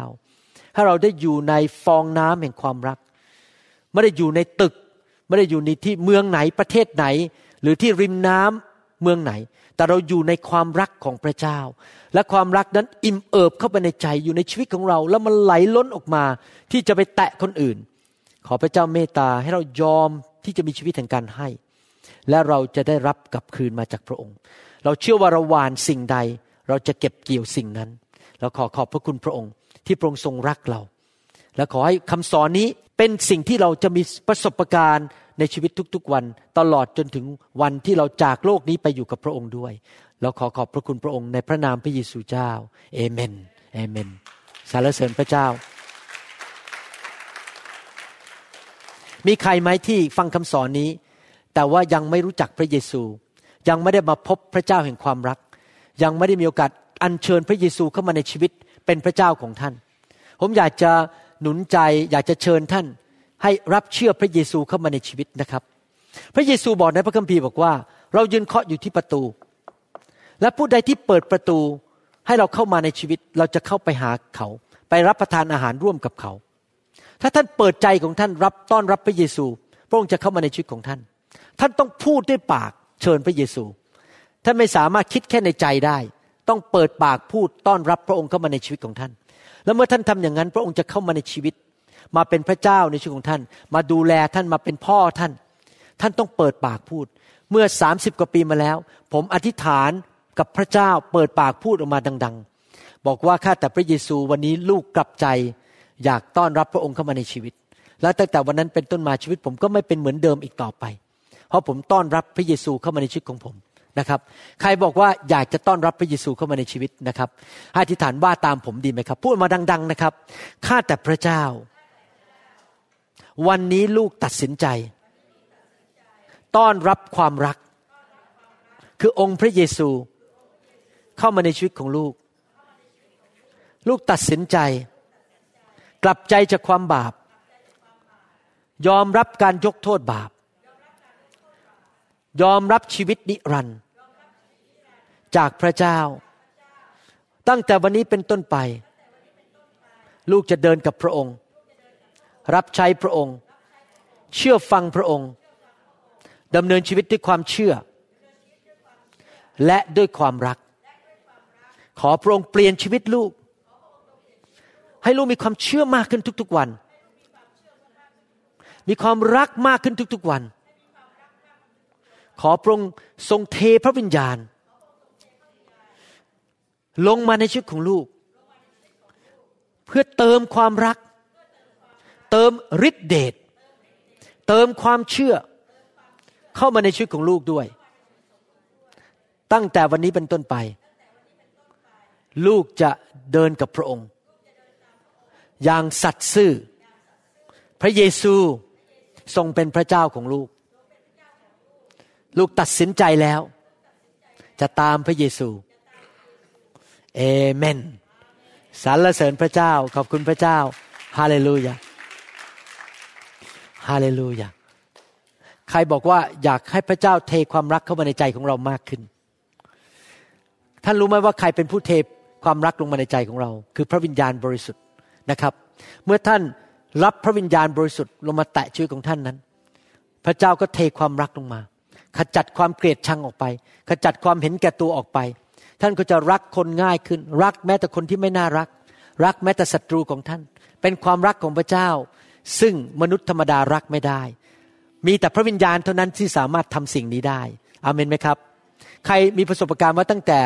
ให้เราได้อยู่ในฟองน้ำแห่งความรัก ไม่ได้อยู่ในตึก ไม่ได้อยู่ในที่เมืองไหนประเทศไหน หรือที่ริมน้ำ เมืองไหน แต่เราอยู่ในความรักของพระเจ้า และความรักนั้นอิ่มเอิบเข้าไปในใจอยู่ในชีวิตของเรา แล้วมันไหลล้นออกมาที่จะไปแตะคนอื่น ขอพระเจ้าเมตตาให้เรายอมที่จะมีชีวิตแห่งการให้ และเราจะได้รับกลับคืนมาจากพระองค์ เราเชื่อว่าเราหวานสิ่งใด เราจะเก็บเกี่ยวสิ่งนั้นเราขอขอบพระคุณพระองค์ ที่พระองค์ทรงรักเรา และขอให้คำสอนนี้เป็นสิ่งที่เราจะมีประสบการณ์ ในชีวิตทุกๆวัน ตลอดจนถึงวันที่เราจากโลกนี้ไปอยู่กับพระองค์ด้วย เราขอขอบพระคุณพระองค์ในพระนามพระเยซูเจ้าเอเมนเอเมนสรรเสริญพระเจ้า มีใครไหมที่ฟังคำสอนนี้ แต่ว่ายังไม่รู้จักพระเยซู ยังไม่ได้มาพบพระเจ้าแห่งความรัก ยังไม่ได้มีโอกาสอัญเชิญพระเยซูเข้ามาในชีวิตเป็นพระเจ้าของท่าน ผมอยากจะหนุนใจอยากจะเชิญท่าน ให้รับเชื่อพระเยซูเข้ามาในชีวิตนะครับ พระเยซูบอกในพระคัมภีร์บอกว่า เรายืนเคาะอยู่ที่ประตู และผู้ใดที่เปิดประตูให้เราเข้ามาในชีวิต เราจะเข้าไปหาเขา ไปรับประทานอาหารร่วมกับเขา ถ้าท่านเปิดใจของท่านรับต้อนรับพระเยซู พระองค์จะเข้ามาในชีวิตของท่าน ท่านต้องพูดด้วยปากเชิญพระเยซู ท่านไม่สามารถคิดแค่ในใจได้ ต้องเปิดปากพูดต้อนรับพระองค์เข้ามาในชีวิตของท่าน แล้วเมื่อท่านทำอย่างนั้น พระองค์จะเข้ามาในชีวิต มาเป็นพระเจ้าในชีวิตของท่าน มาดูแลท่านมาเป็นพ่อท่าน ท่านต้องเปิดปากพูด เมื่อ30กว่าปีมาแล้ว ผมอธิษฐานกับพระเจ้าเปิดปากพูดออกมาดัง ๆ บอกว่าข้าแต่พระเยซูวันนี้ลูกกลับใจ อยากต้อนรับพระองค์เข้ามาในชีวิต และตั้งแต่วันนั้นเป็นต้นมาชีวิต ผมก็ไม่เป็นเหมือนเดิมอีกต่อไป เพราะผมต้อนรับพระเยซูเข้ามาในชีวิตของผมนะครับใครบอกว่าอยากจะต้อนรับพระเยซูเข้ามาในชีวิตนะครับให้อธิษฐานว่าตามผมดีไหมครับ พูดมาดัง ๆนะครับ ข้าแต่พระเจ้า วันนี้ลูกตัดสินใจ ต้อนรับความรัก คือองค์พระเยซูเข้ามาในชีวิตของลูก ลูกตัดสินใจ กลับใจจากความบาป ยอมรับการยกโทษบาป ยอมรับชีวิตนิรันดร์จากพระเจ้า ตั้งแต่วันนี้เป็นต้นไป ลูกจะเดินกับพระองค์ รับใช้พระองค์ เชื่อฟังพระองค์ดำเนินชีวิตด้วยความเชื่อ และด้วยความรัก ขอพระองค์เปลี่ยนชีวิตลูก ให้ลูกมีความเชื่อมากขึ้นทุกๆวัน มีความรักมากขึ้นทุกๆวัน ขอพระองค์ทรงเทพระวิญญาณ ลงมาในชีวิตของลูก เพื่อเติมความรัก เติมฤทธิเดชเติมความเชื่อ เข้ามาในชีวิตของลูกด้วย ตั้งแต่วันนี้เป็นต้นไป ลูกจะเดินกับพระองค์ อย่างสัตย์ซื่อ พระเยซูทรงเป็นพระเจ้าของลูก ลูกตัดสินใจแล้ว จะตามพระเยซู เอเมนสรรเสริญพระเจ้า ขอบคุณพระเจ้า ฮาเลลูยา ฮาเลลูยาใครบอกว่าอยากให้พระเจ้าเทความรักเข้ามาในใจของเรามากขึ้น ท่านรู้ไหมว่าใครเป็นผู้เทความรักลงมาในใจของเรา คือพระวิญญาณบริสุทธิ์นะครับ เมื่อท่านรับพระวิญญาณบริสุทธิ์ลงมาแตะชีวิตของท่านนั้น พระเจ้าก็เทความรักลงมา ขจัดความเกลียดชังออกไป ขจัดความเห็นแก่ตัวออกไป ท่านก็จะรักคนง่ายขึ้น รักแม้แต่คนที่ไม่น่ารัก รักแม้แต่ศัตรูของท่าน เป็นความรักของพระเจ้า ซึ่งมนุษย์ธรรมดารักไม่ได้ มีแต่พระวิญญาณเท่านั้นที่สามารถทำสิ่งนี้ได้อาเมนไหมครับ ใครมีประสบการณ์ว่าตั้งแต่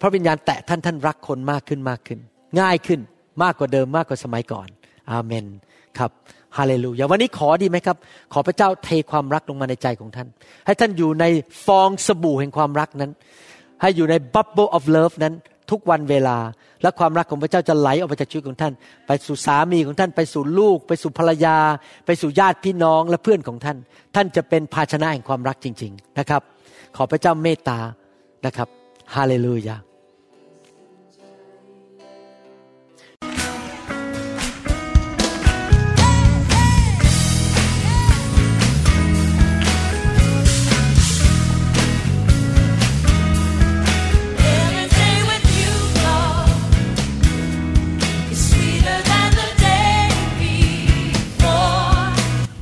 พระวิญญาณแตะท่านท่านรักคนมากขึ้นมากขึ้น ง่ายขึ้นมากกว่าเดิมมากกว่าสมัยก่อน อาเมนครับฮาเลลูยาวันนี้ขอดีไหมครับ ขอพระเจ้าเทความรักลงมาในใจของท่าน ให้ท่านอยู่ในฟองสบู่แห่งความรักนั้น ให้อยู่ใน bubble of love นั้น ทุกวันเวลา และความรักของพระเจ้าจะไหลออกมาจากชีวิตของท่าน ไปสู่สามีของท่านไปสู่ลูก ไปสู่ภรรยา ไปสู่ญาติพี่น้องและเพื่อนของท่าน ท่านจะเป็นภาชนะแห่งความรักจริง ๆนะครับ ขอพระเจ้าเมตตานะครับฮาเลลูยา